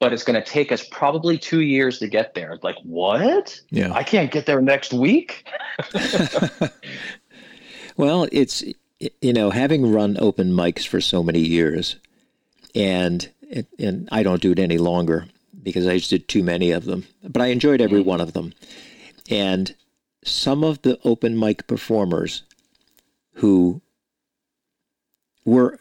Speaker 3: but it's going to take us probably two years to get there. Like, what?
Speaker 2: Yeah,
Speaker 3: I can't get there next week.
Speaker 2: well, it's you know, having run open mics for so many years and and I don't do it any longer because I just did too many of them. But I enjoyed every one of them, and some of the open mic performers who were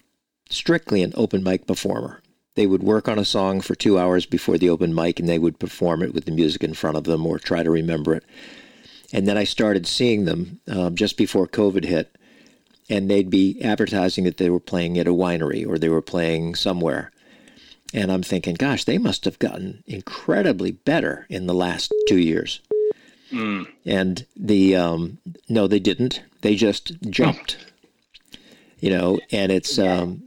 Speaker 2: strictly an open mic performer. They would work on a song for two hours before the open mic and they would perform it with the music in front of them or try to remember it. And then I started seeing them um, just before COVID hit and they'd be advertising that they were playing at a winery or they were playing somewhere. And I'm thinking, gosh, they must have gotten incredibly better in the last two years. Mm. And the um, no, they didn't. They just jumped. you know, and it's um,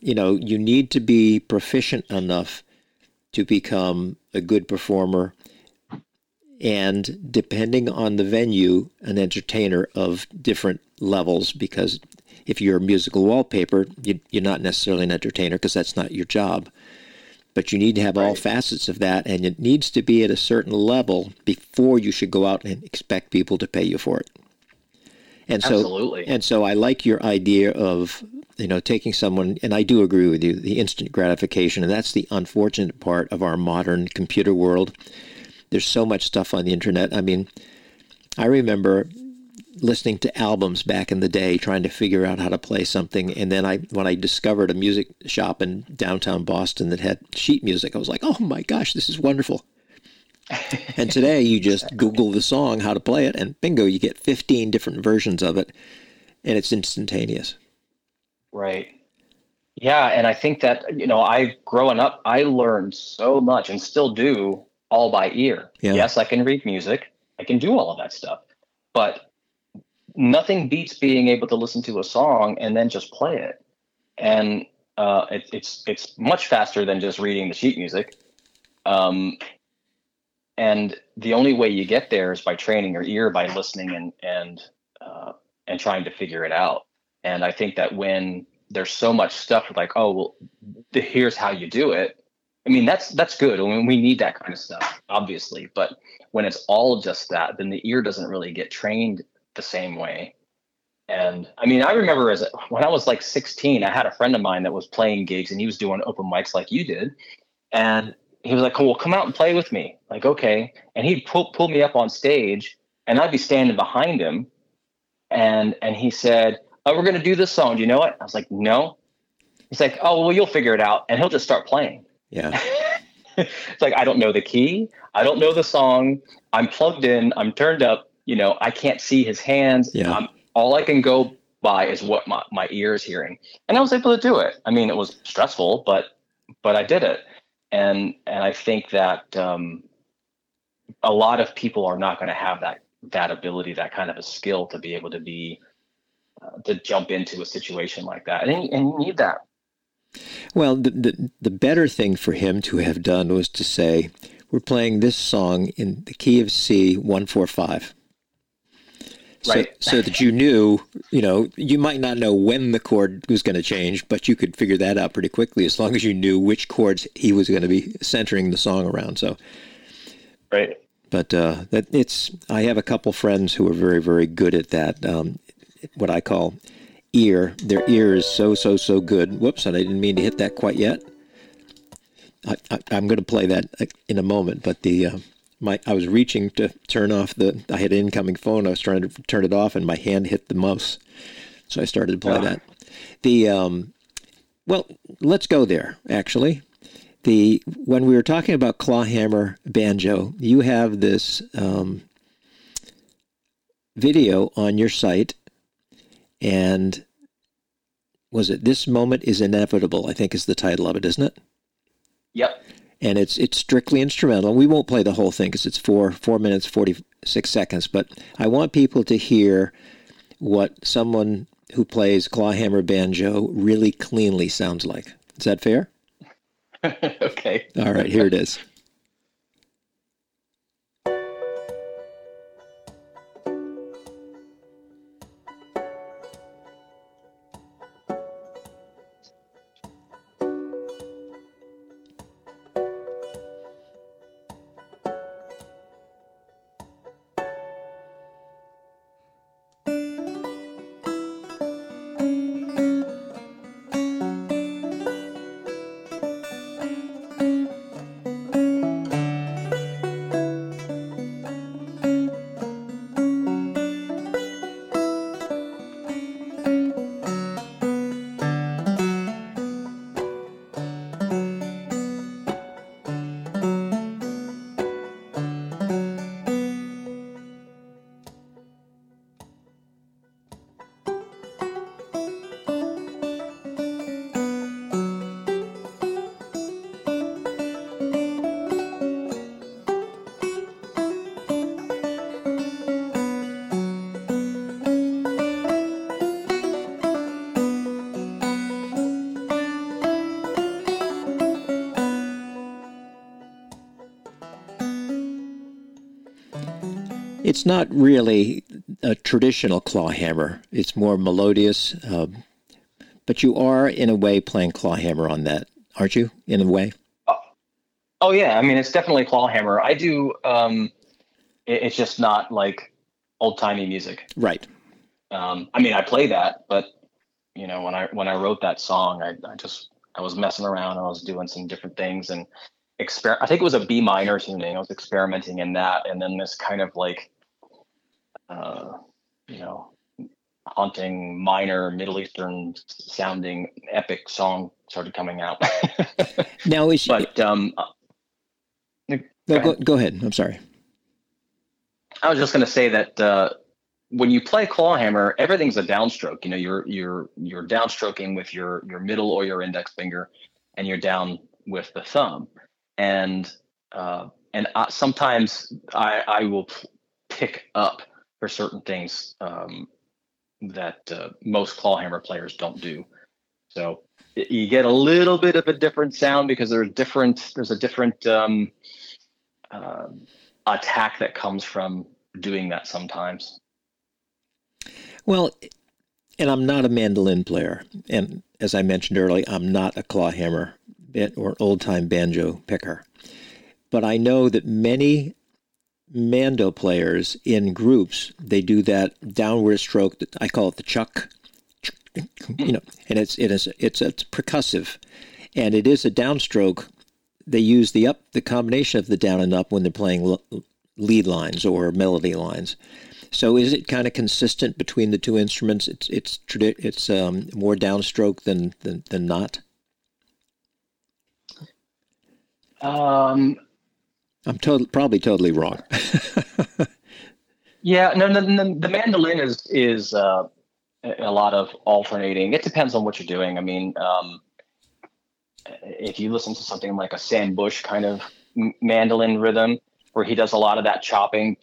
Speaker 2: you know, you need to be proficient enough to become a good performer and depending on the venue, an entertainer of different levels. Because if you're a musical wallpaper, you, are not necessarily an entertainer because that's not your job. But you need to have right. all facets of that, and it needs to be at a certain level before you should go out and expect people to pay you for it. And so,
Speaker 3: Absolutely.
Speaker 2: and so, I like your idea of you know taking someone, and I do agree with you, the instant gratification, and that's the unfortunate part of our modern computer world there's so much stuff on the internet. I mean, I remember listening to albums back in the day trying to figure out how to play something and then I when I discovered a music shop in downtown Boston that had sheet music I was like oh my gosh this is wonderful and today you just Google the song, how to play it, and bingo, you get 15 different versions of it, and it's instantaneous.
Speaker 3: Right. Yeah, and I think that you know, I growing up, I learned so much, and still do all by ear. Yeah. Yes, I can read music, I can do all of that stuff, but nothing beats being able to listen to a song and then just play it. And uh, it, it's it's much faster than just reading the sheet music. Um, and the only way you get there is by training your ear by listening and and uh, and trying to figure it out. And I think that when there's so much stuff like, oh well, the, here's how you do it. I mean, that's that's good. I mean, we need that kind of stuff, obviously. But when it's all just that, then the ear doesn't really get trained the same way. And I mean, I remember as when I was like 16, I had a friend of mine that was playing gigs and he was doing open mics like you did. And he was like, "Well, come out and play with me." Like, okay. And he'd pull pull me up on stage, and I'd be standing behind him, and and he said, "Oh, we're gonna do this song. Do you know it?" I was like, "No." He's like, "Oh, well, you'll figure it out," and he'll just start playing.
Speaker 2: Yeah.
Speaker 3: it's like I don't know the key, I don't know the song. I'm plugged in, I'm turned up. You know, I can't see his hands.
Speaker 2: Yeah. I'm,
Speaker 3: all I can go by is what my, my ear is hearing, and I was able to do it. I mean, it was stressful, but but I did it and and I think that um, a lot of people are not going to have that that ability, that kind of a skill to be able to be uh, to jump into a situation like that, and, and you need that.
Speaker 2: Well, the, the the better thing for him to have done was to say, "We're playing this song in the key of C one four five
Speaker 3: right.
Speaker 2: so, so that you knew, you know, you might not know when the chord was going to change, but you could figure that out pretty quickly as long as you knew which chords he was going to be centering the song around. So,
Speaker 3: right.
Speaker 2: But uh, that it's, I have a couple friends who are very, very good at that. Um, what I call ear. Their ear is so, so, so good. Whoops, and I didn't mean to hit that quite yet. I, am going to play that uh, in a moment, but the uh, my I was reaching to turn off the I had an incoming phone. I was trying to turn it off, and my hand hit the mouse. So I started to play that. The um, well, let's go there. Actually, the when we were talking about clawhammer banjo, you have this um, video on your site, and was it this moment is inevitable? I think is the title of it, isn't it?
Speaker 3: Yep
Speaker 2: and it's it's strictly instrumental. We won't play the whole thing because it's four four minutes forty six seconds. But I want people to hear what someone who plays clawhammer banjo really cleanly sounds like. Is that fair?
Speaker 3: okay.
Speaker 2: All right, here it is. It's not really a traditional claw hammer. It's more melodious, um, but you are in a way playing claw hammer on that, aren't you? In a way.
Speaker 3: Oh, oh yeah, I mean it's definitely claw hammer. I do. Um, it, it's just not like old timey music.
Speaker 2: Right.
Speaker 3: Um, I mean, I play that, but you know, when I when I wrote that song, I, I just I was messing around. I was doing some different things and exper. I think it was a B minor tuning. I was experimenting in that, and then this kind of like uh, you know, haunting, minor, Middle Eastern sounding epic song started coming out.
Speaker 2: now is
Speaker 3: but um,
Speaker 2: No, go, go ahead. I'm sorry.
Speaker 3: I was just going to say that uh, when you play clawhammer, everything's a downstroke. You know, you're you're you're downstroking with your your middle or your index finger, and you're down with the thumb. And uh, and I, sometimes I I will p- pick up certain things um, that uh, most clawhammer players don't do. So you get a little bit of a different sound because there's different there's a different um, uh, attack that comes from doing that sometimes.
Speaker 2: Well, and I'm not a mandolin player, and as I mentioned earlier, I'm not a clawhammer or old time banjo picker. But I know that many mando players in groups they do that downward stroke that I call it the chuck, you know, and it's it is it's it's percussive, and it is a downstroke. They use the up the combination of the down and up when they're playing lead lines or melody lines. So is it kind of consistent between the two instruments? It's it's it's um, more downstroke than than, than not.
Speaker 3: Um,
Speaker 2: I'm to- probably totally wrong.
Speaker 3: yeah, no, no, no, the mandolin is is uh, a lot of alternating. It depends on what you're doing. I mean, um, if you listen to something like a Sam Bush kind of mandolin rhythm, where he does a lot of that chopping,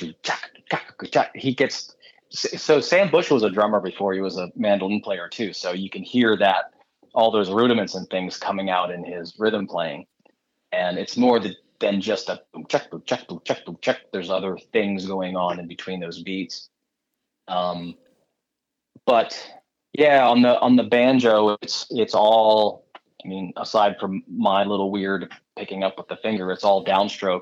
Speaker 3: he gets. So Sam Bush was a drummer before he was a mandolin player too. So you can hear that all those rudiments and things coming out in his rhythm playing, and it's more the, than just a boom check boom check boom check boom check. There's other things going on in between those beats. Um, but yeah, on the on the banjo, it's it's all. I mean, aside from my little weird picking up with the finger, it's all downstroke,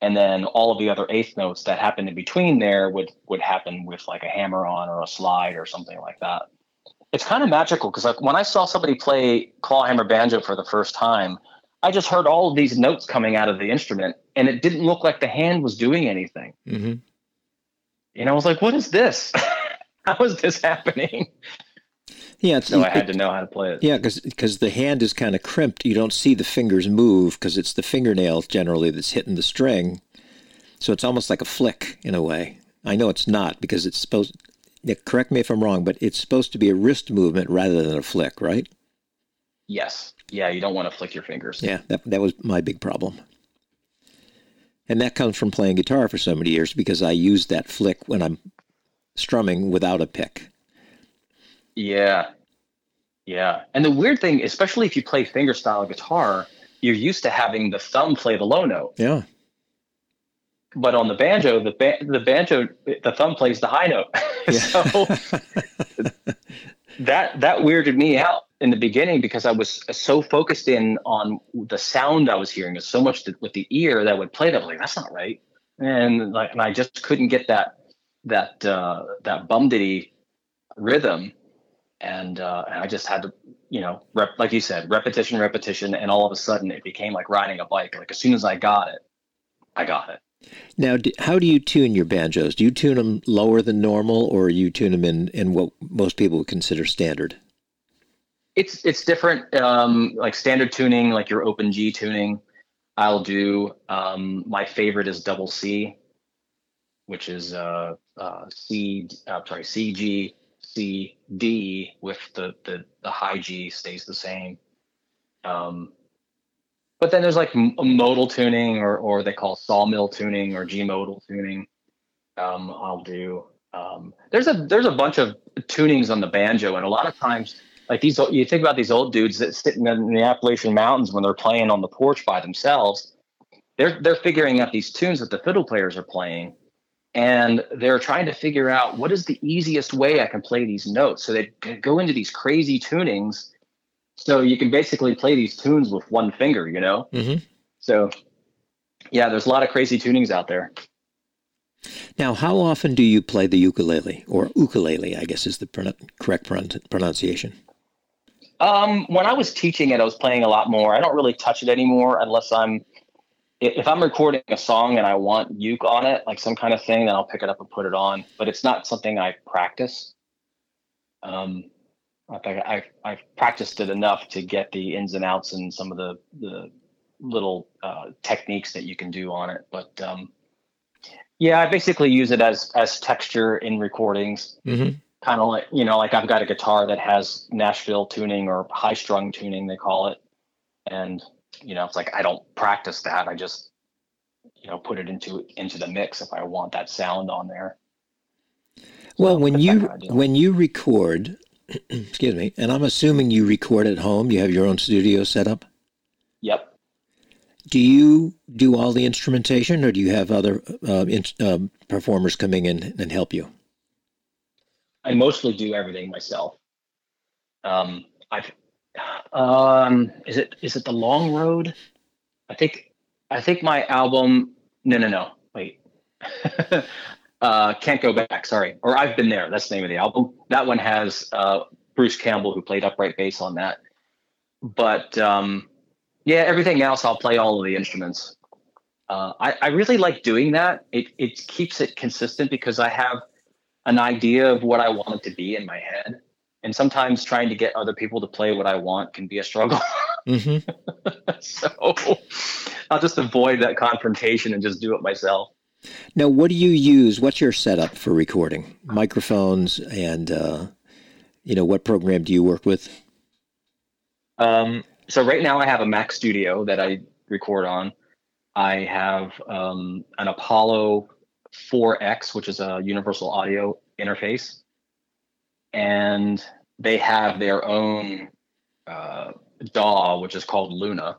Speaker 3: and then all of the other eighth notes that happen in between there would would happen with like a hammer on or a slide or something like that. It's kind of magical because like when I saw somebody play clawhammer banjo for the first time, I just heard all of these notes coming out of the instrument, and it didn't look like the hand was doing anything. Mm-hmm. And I was like, "What is this?" how is this happening?
Speaker 2: Yeah,
Speaker 3: so I had to know how to play it.
Speaker 2: Yeah, because the hand is kind of crimped. You don't see the fingers move because it's the fingernail generally that's hitting the string. So it's almost like a flick in a way. I know it's not because it's supposed. Yeah, correct me if I'm wrong, but it's supposed to be a wrist movement rather than a flick, right?
Speaker 3: Yes. Yeah, you don't want to flick your fingers.
Speaker 2: Yeah, that that was my big problem. And that comes from playing guitar for so many years because I use that flick when I'm strumming without a pick.
Speaker 3: Yeah. Yeah. And the weird thing, especially if you play fingerstyle guitar, you're used to having the thumb play the low note.
Speaker 2: Yeah.
Speaker 3: But on the banjo, the ba- the banjo, the thumb plays the high note. so that that weirded me out in the beginning because I was so focused in on the sound I was hearing, so much with the ear that would play that. like that's not right, and like, and I just couldn't get that that uh, that bum ditty rhythm, and uh, and I just had to, you know, rep, like you said, repetition, repetition, and all of a sudden it became like riding a bike. Like as soon as I got it, I got it.
Speaker 2: Now, how do you tune your banjos? Do you tune them lower than normal, or you tune them in in what most people would consider standard?
Speaker 3: It's it's different. Um, like standard tuning, like your open G tuning, I'll do. Um, my favorite is double C, which is uh, uh, C. Uh, sorry, C G C D with the, the the high G stays the same. Um, but then there's like modal tuning, or or they call sawmill tuning or G modal tuning. Um, I'll do. Um, there's a there's a bunch of tunings on the banjo, and a lot of times, like these, you think about these old dudes that sit in the Appalachian Mountains when they're playing on the porch by themselves. They're they're figuring out these tunes that the fiddle players are playing, and they're trying to figure out what is the easiest way I can play these notes. So they go into these crazy tunings. So you can basically play these tunes with one finger, you know? Mm-hmm. So, yeah, there's a lot of crazy tunings out there.
Speaker 2: Now, how often do you play the ukulele, or ukulele? I guess is the correct pronunciation.
Speaker 3: Um, when I was teaching it, I was playing a lot more. I don't really touch it anymore unless I'm if I'm recording a song and I want uke on it, like some kind of thing, then I'll pick it up and put it on. But it's not something I practice. Um, I think I've, I've practiced it enough to get the ins and outs and some of the, the little uh, techniques that you can do on it. But um, yeah, I basically use it as as texture in recordings. Mm-hmm. Kind of like you know, like I've got a guitar that has Nashville tuning or high strung tuning, they call it, and you know, it's like I don't practice that. I just you know put it into into the mix if I want that sound on there.
Speaker 2: Well, so when you when you record, excuse me, and I'm assuming you record at home. You have your own studio set up.
Speaker 3: Yep.
Speaker 2: Do you do all the instrumentation, or do you have other uh, in, um, performers coming in and help you?
Speaker 3: I mostly do everything myself. Um, I've um, is it is it the long road? I think I think my album. No, no, no. Wait. uh, can't go back. Sorry, or I've been there. That's the name of the album. That one has uh, Bruce Campbell, who played upright bass on that. But um, yeah, everything else, I'll play all of the instruments. Uh, I, I really like doing that. It it keeps it consistent because I have an idea of what I want it to be in my head, and sometimes trying to get other people to play what I want can be a struggle. Mm-hmm. so I'll just avoid that confrontation and just do it myself.
Speaker 2: Now, what do you use? What's your setup for recording? Microphones and uh, you know what program do you work with?
Speaker 3: Um, so right now I have a Mac Studio that I record on. I have um, an Apollo 4X, which is a universal audio interface, and they have their own uh, DAW, which is called Luna.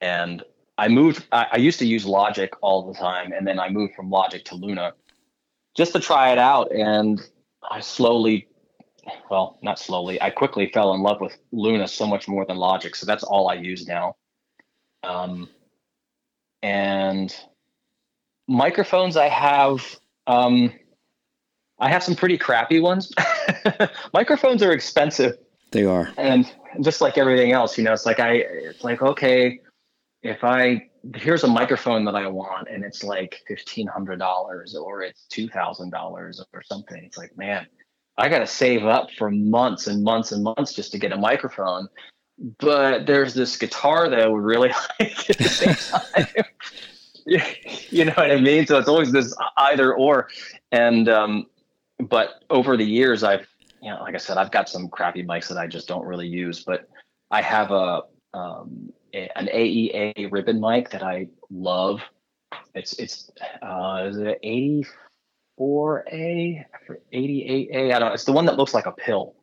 Speaker 3: And I moved. I, I used to use Logic all the time, and then I moved from Logic to Luna just to try it out. And I slowly well, not slowly. I quickly fell in love with Luna so much more than Logic, so that's all I use now. Um, and microphones, I have. Um, I have some pretty crappy ones. microphones are expensive.
Speaker 2: They are,
Speaker 3: and just like everything else, you know, it's like I, it's like okay, if I here's a microphone that I want, and it's like fifteen hundred dollars or it's two thousand dollars or something. It's like, man, I got to save up for months and months and months just to get a microphone. But there's this guitar that I would really like at the same time. you know what I mean? So it's always this either or. And, um, but over the years, I've, you know, like I said, I've got some crappy mics that I just don't really use, but I have a, um, a an AEA ribbon mic that I love. It's, it's, uh, is it 80 4A, 88A. I don't know. It's the one that looks like a pill.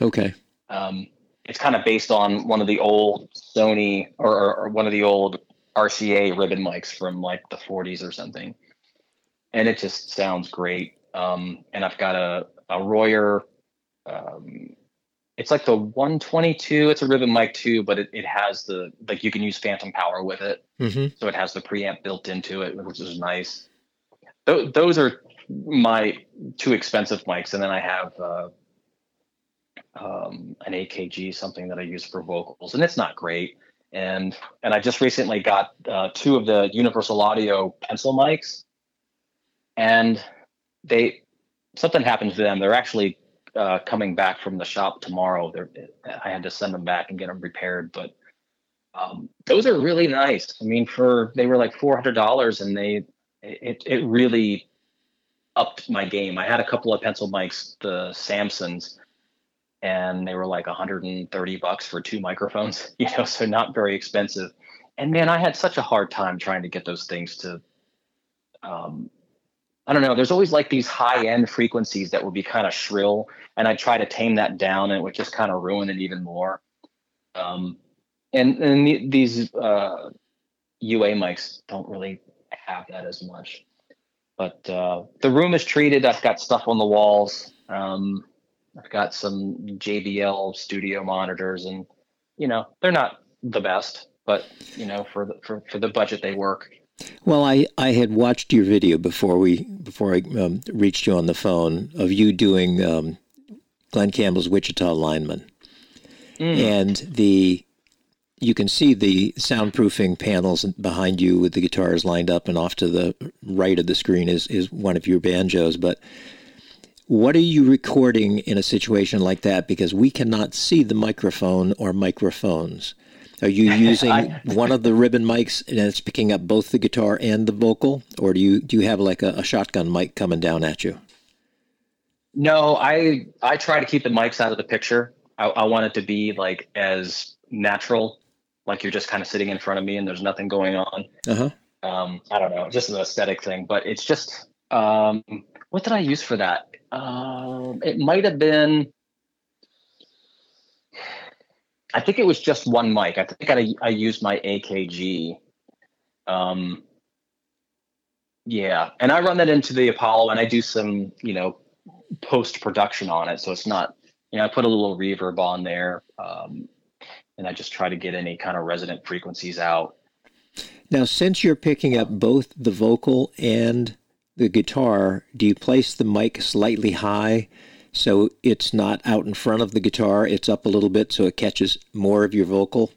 Speaker 2: Okay.
Speaker 3: Um, it's kind of based on one of the old Sony or, or, or, one of the old RCA ribbon mics from like the 40s or something. And it just sounds great. Um, and I've got a, a Royer. Um, it's like the 122. It's a ribbon mic too, but it, it has the, like you can use phantom power with it. Mm-hmm. So it has the preamp built into it, which is nice. Th- those are my two expensive mics, and then I have uh, um, an AKG, something that I use for vocals, and it's not great. And and I just recently got uh, two of the Universal Audio pencil mics, and they something happened to them. They're actually uh, coming back from the shop tomorrow. They're, I had to send them back and get them repaired, but um, those are really nice. I mean, for they were like four hundred dollars, and they it it really upped my game. I had a couple of pencil mics, the Samsons, and they were like 130 bucks for two microphones, you know, so not very expensive. And man, I had such a hard time trying to get those things to um, I don't know. There's always like these high end frequencies that would be kind of shrill, and I try to tame that down, and it would just kind of ruin it even more. Um, and and these uh, UA mics don't really have that as much. But uh, the room is treated. I've got stuff on the walls. Um, I've got some JBL studio monitors, and you know they're not the best, but you know for the, for for the budget they work.
Speaker 2: Well, I, I had watched your video before we before I um, reached you on the phone of you doing um, Glen Campbell's Wichita Lineman, mm. and the you can see the soundproofing panels behind you with the guitars lined up, and off to the right of the screen is, is one of your banjos. But what are you recording in a situation like that? Because we cannot see the microphone or microphones. Are you using I, one of the ribbon mics and it's picking up both the guitar and the vocal, or do you do you have like a, a shotgun mic coming down at you?
Speaker 3: No, I I try to keep the mics out of the picture. I, I want it to be like as natural, like you're just kind of sitting in front of me and there's nothing going on.
Speaker 2: Uh-huh.
Speaker 3: Um, I don't know, just an aesthetic thing, but it's just um, what did I use for that? Um, it might have been. I think it was just one mic. I think I, I used my AKG. Um, yeah, and I run that into the Apollo, and I do some, you know, post production on it, so it's not, you know, I put a little reverb on there, um, and I just try to get any kind of resonant frequencies out.
Speaker 2: Now, since you're picking up both the vocal and the guitar, do you place the mic slightly high so it's not out in front of the guitar? It's up a little bit so it catches more of your vocal?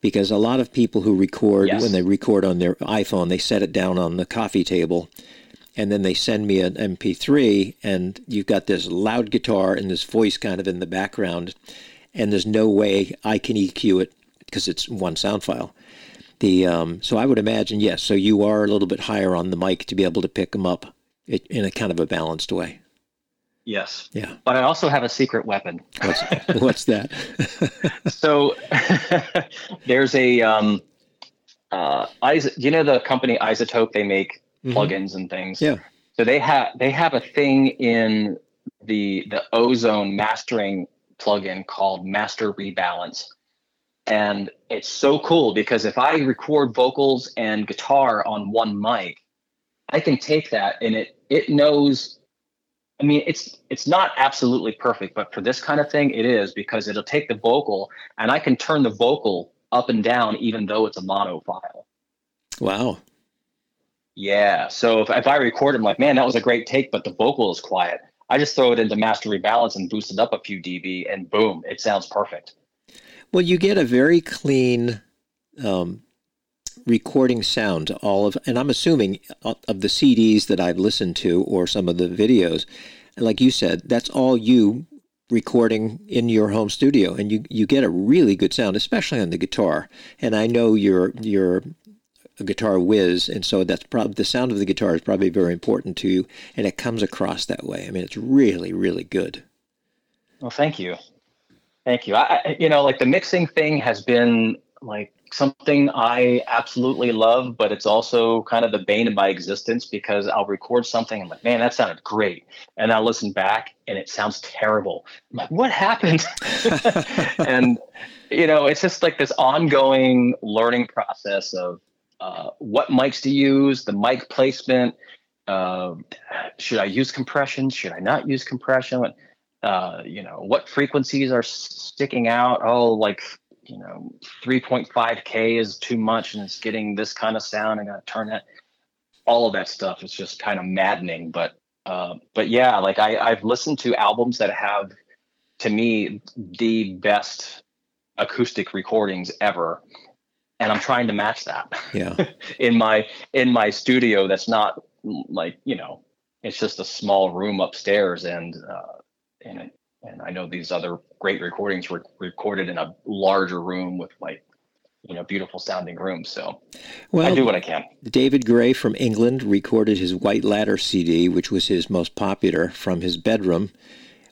Speaker 2: Because a lot of people who record, yes. when they record on their iPhone, they set it down on the coffee table and then they send me an MP3, and you've got this loud guitar and this voice kind of in the background, and there's no way I can EQ it because it's one sound file. The um, so I would imagine yes. So you are a little bit higher on the mic to be able to pick them up in a kind of a balanced way.
Speaker 3: Yes.
Speaker 2: Yeah.
Speaker 3: But I also have a secret weapon.
Speaker 2: What's, what's that?
Speaker 3: so there's a um, uh, you know the company iZotope They make mm-hmm. plugins and things.
Speaker 2: Yeah.
Speaker 3: So they have they have a thing in the the Ozone mastering plugin called Master Rebalance. And it's so cool because if I record vocals and guitar on one mic, I can take that and it it knows I mean it's it's not absolutely perfect, but for this kind of thing it is because it'll take the vocal and I can turn the vocal up and down even though it's a mono file.
Speaker 2: Wow.
Speaker 3: Yeah. So if, if I record, I'm like, man, that was a great take, but the vocal is quiet. I just throw it into master rebalance and boost it up a few dB, and boom, it sounds perfect.
Speaker 2: Well, you get a very clean um, recording sound. All of, and I'm assuming uh, of the CDs that I've listened to or some of the videos, like you said, that's all you recording in your home studio, and you you get a really good sound, especially on the guitar. And I know you're you're a guitar whiz, and so that's probably the sound of the guitar is probably very important to you, and it comes across that way. I mean, it's really, really good.
Speaker 3: Well, thank you, thank you. I, you know, like the mixing thing has been like something I absolutely love, but it's also kind of the bane of my existence because I'll record something and I'm like, man, that sounded great, and I'll listen back and it sounds terrible. I'm like, what happened? and you know, it's just like this ongoing learning process of uh, what mics to use, the mic placement. Uh, should I use compression? Should I not use compression? Uh, you know, what frequencies are sticking out? Oh, like you know, 3.5k is too much, and it's getting this kind of sound. I got to turn that. All of that stuff is just kind of maddening. But uh, but yeah, like I, I've listened to albums that have, to me, the best acoustic recordings ever and I'm trying to match that.
Speaker 2: Yeah.
Speaker 3: in my in my studio, that's not like you know, it's just a small room upstairs, and uh, and it, and I know these other great recordings were recorded in a larger room with like you know beautiful sounding rooms. So well, I do what I can.
Speaker 2: David Gray from England recorded his White Ladder CD, which was his most popular, from his bedroom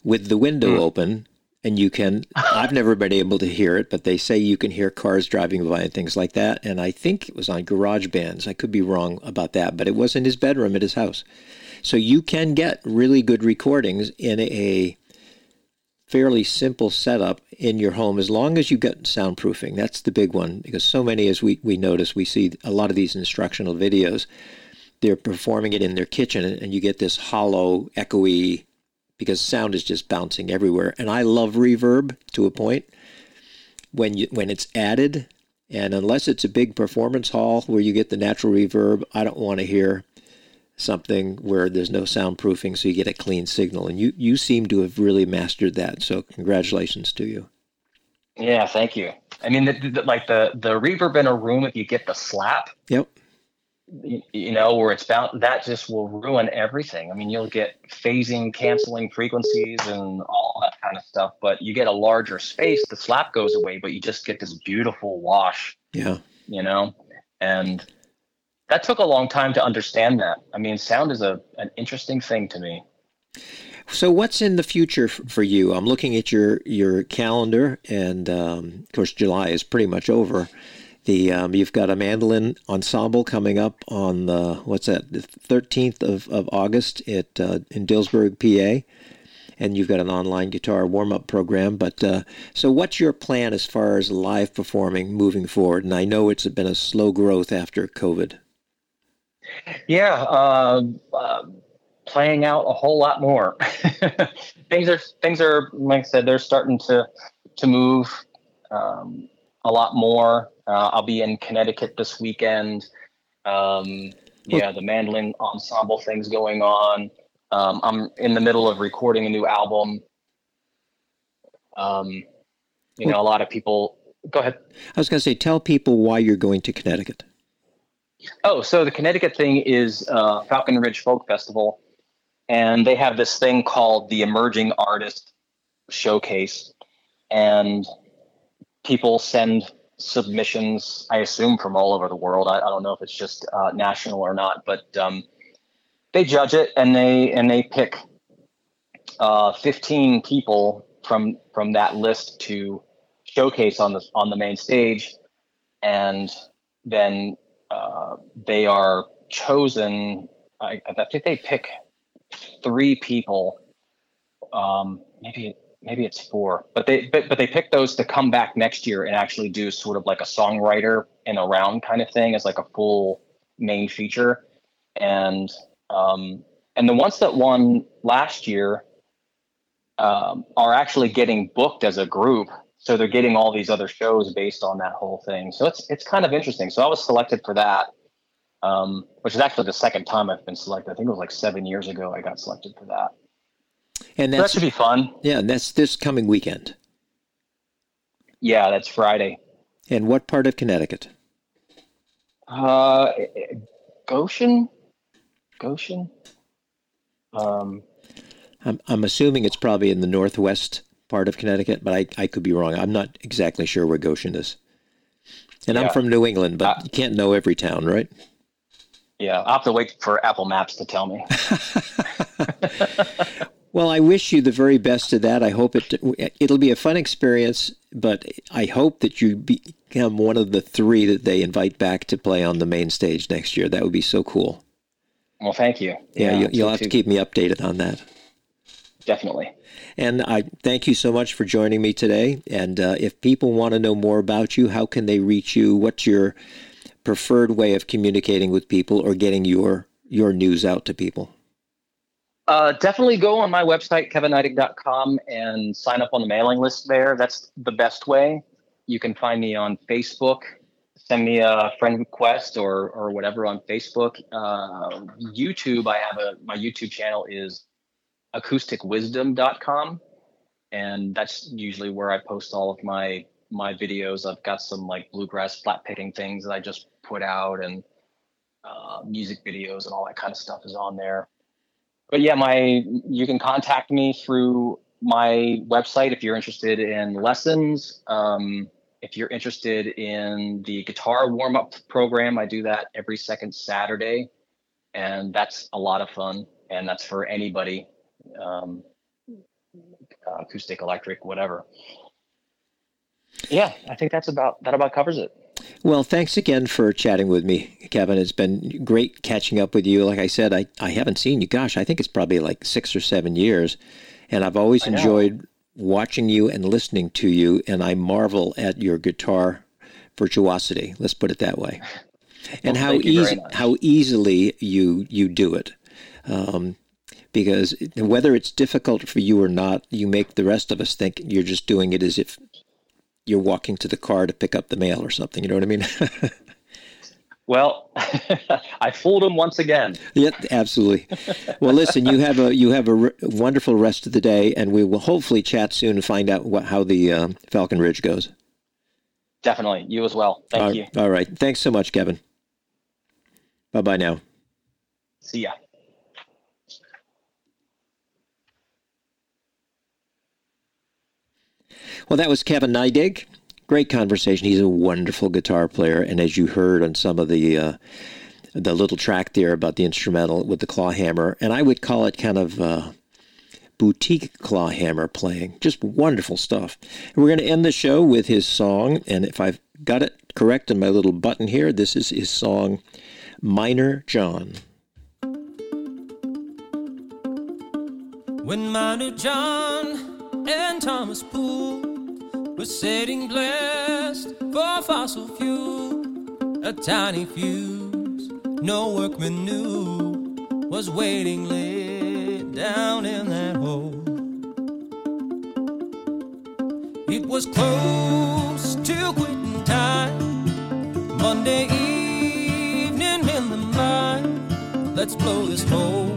Speaker 2: with the window mm. open and you can i've never been able to hear it but they say you can hear cars driving by and things like that and i think it was on garage bands i could be wrong about that but it was in his bedroom at his house so you can get really good recordings in a fairly simple setup in your home as long as you get soundproofing that's the big one because so many as we, we notice we see a lot of these instructional videos they're performing it in their kitchen and you get this hollow echoey because sound is just bouncing everywhere. And I love reverb to a point when you when it's added. And unless it's a big performance hall where you get the natural reverb, I don't want to hear something where there's no soundproofing so you get a clean signal. And you, you seem to have really mastered that. So congratulations to you.
Speaker 3: Yeah, thank you. I mean, the, the, like the the reverb in a room, if you get the slap,
Speaker 2: yep,
Speaker 3: you know, where it's bound that just will ruin everything. I mean, you'll get phasing, canceling frequencies, and all that kind of stuff. But you get a larger space, the slap goes away, but you just get this beautiful wash.
Speaker 2: Yeah,
Speaker 3: you know, and that took a long time to understand that. I mean, sound is a an interesting thing to me.
Speaker 2: So, what's in the future for you? I'm looking at your your calendar, and um, of course, July is pretty much over. The um, you've got a mandolin ensemble coming up on the what's that the 13th of, of August at uh, in Dillsburg, PA, and you've got an online guitar warm up program. But uh, so, what's your plan as far as live performing moving forward? And I know it's been a slow growth after COVID.
Speaker 3: Yeah, uh, uh, playing out a whole lot more. things are things are like I said, they're starting to to move um, a lot more. Uh, I'll be in Connecticut this weekend. Um, yeah, the mandolin ensemble things going on. Um, I'm in the middle of recording a new album. Um, you know, a lot of people. Go ahead.
Speaker 2: I was going to say, tell people why you're going to Connecticut.
Speaker 3: Oh, so the Connecticut thing is uh, Falcon Ridge Folk Festival, and they have this thing called the Emerging Artist Showcase, and people send submissions. I assume from all over the world. I, I don't know if it's just uh, national or not, but um, they judge it and they and they pick uh, 15 people from from that list to showcase on the on the main stage, and then uh, they are chosen. I, I, think they pick three people. Um, maybe maybe it's four, but they but, but they pick those to come back next year and actually do sort of like a songwriter in a round kind of thing as like a full main feature, and um, and the ones that won last year um, are actually getting booked as a group so they're getting all these other shows based on that whole thing. So it's it's kind of interesting. So I was selected for that, um, which is actually the second time I've been selected. I think it was like seven years ago I got selected for that.
Speaker 2: And
Speaker 3: so that should be fun.
Speaker 2: Yeah, and that's this coming weekend.
Speaker 3: Yeah, that's Friday.
Speaker 2: And what part of Connecticut?
Speaker 3: Uh, Goshen. Goshen. Um,
Speaker 2: I'm I'm assuming it's probably in the northwest part of Connecticut, but I, I could be wrong. I'm not exactly sure where Goshen is. And yeah. I'm from New England, but uh, you can't know every town, right?
Speaker 3: Yeah, I'll have to wait for Apple Maps to tell me.
Speaker 2: well, I wish you the very best of that. I hope it it'll be a fun experience, but I hope that you become one of the three that they invite back to play on the main stage next year. That would be so cool.
Speaker 3: Well, thank you.
Speaker 2: Yeah, yeah you, will have to keep me updated on that.
Speaker 3: Definitely.
Speaker 2: And I thank you so much for joining me today. And uh, if people want to know more about you, how can they reach you? What's your preferred way of communicating with people or getting your your news out to people?
Speaker 3: Uh, definitely go on my website, kevinneidig.com, and sign up on the mailing list there. That's the best way. You can find me on Facebook. Send me a friend request or or whatever on Facebook. Uh, YouTube, I have a my YouTube channel is acousticwisdom.com and that's usually where I post all of my my videos. I've got some like bluegrass flat picking things that I just put out and uh, music videos and all that kind of stuff is on there. But yeah, my you can contact me through my website if you're interested in lessons. Um, if you're interested in the guitar warm up program, I do that every second Saturday, and that's a lot of fun. And that's for anybody um, uh, acoustic, electric, whatever. Yeah, I think that's about that about covers it.
Speaker 2: Well, thanks again for chatting with me, Kevin. It's been great catching up with you. Like I said, I, I haven't seen you. Gosh, I think it's probably like six or seven years. And I've always enjoyed watching you and listening to you. And I marvel at your guitar virtuosity. Let's put it that way. And well, how easy, how easily you you do it. Um, because whether it's difficult for you or not, you make the rest of us think you're just doing it as if you're walking to the car to pick up the mail or something. You know what I mean?
Speaker 3: well, I fooled him once again.
Speaker 2: Yeah, absolutely. Well, listen, you have a you have a r- wonderful rest of the day, and we will hopefully chat soon and find out what, how the uh, Falcon Ridge goes.
Speaker 3: Definitely, you as well. Thank
Speaker 2: all,
Speaker 3: you.
Speaker 2: All right, thanks so much, Kevin. Bye bye now.
Speaker 3: See ya.
Speaker 2: Well, that was Kevin Neidig. Great conversation. He's a wonderful guitar player, and as you heard on some of the uh, the little track there about the instrumental with the claw hammer, and I would call it kind of uh, boutique claw hammer playing. Just wonderful stuff. And we're going to end the show with his song, and if I've got it correct in my little button here, this is his song, Miner John.
Speaker 1: When Miner John and Thomas Poole were setting blast for fossil fuel, a tiny fuse no workman knew was waiting laid down in that hole. It was close to quitting time, Monday evening in the mine. Let's blow this hole,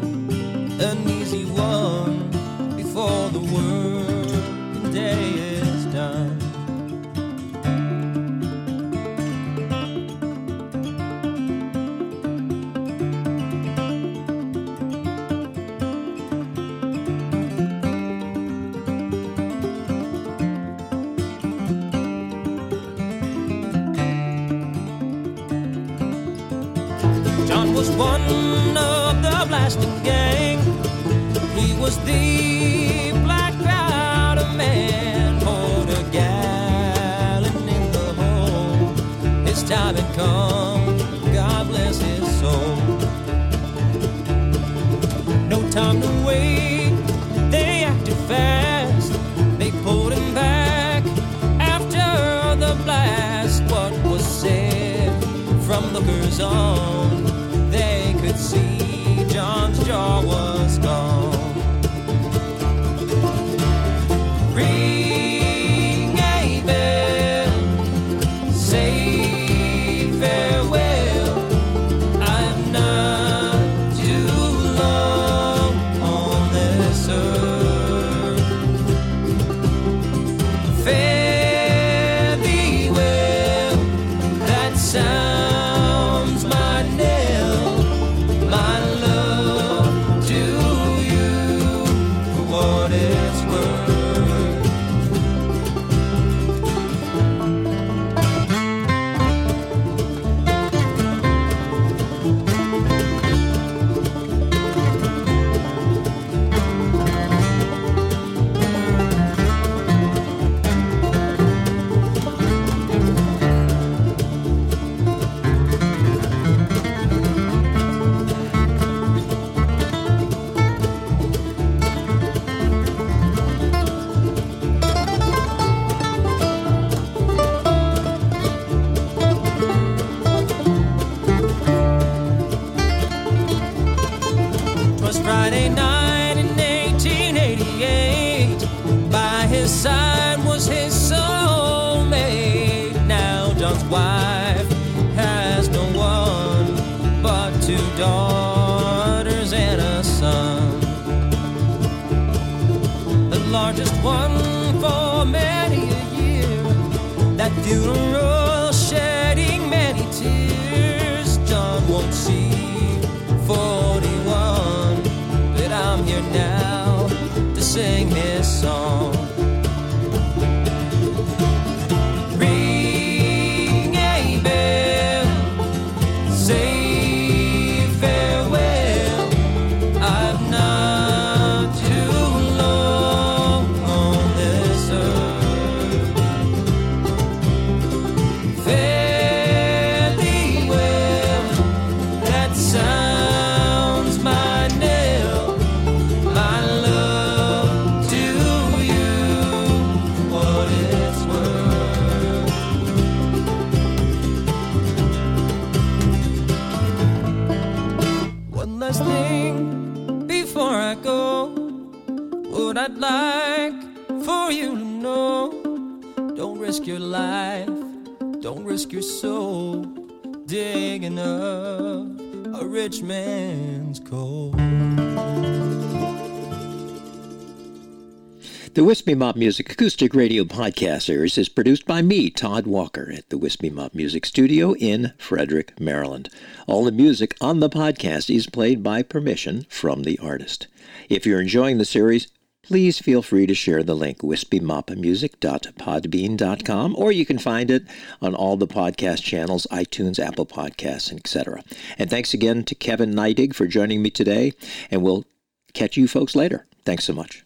Speaker 1: an easy one, on? Rich man's coal.
Speaker 2: The Wispy Mob Music Acoustic Radio Podcast Series is produced by me, Todd Walker, at the Wispy Mob Music Studio in Frederick, Maryland. All the music on the podcast is played by permission from the artist. If you're enjoying the series, please feel free to share the link wispymopmusic.podbean.com or you can find it on all the podcast channels itunes apple podcasts etc and thanks again to kevin neidig for joining me today and we'll catch you folks later. Thanks so much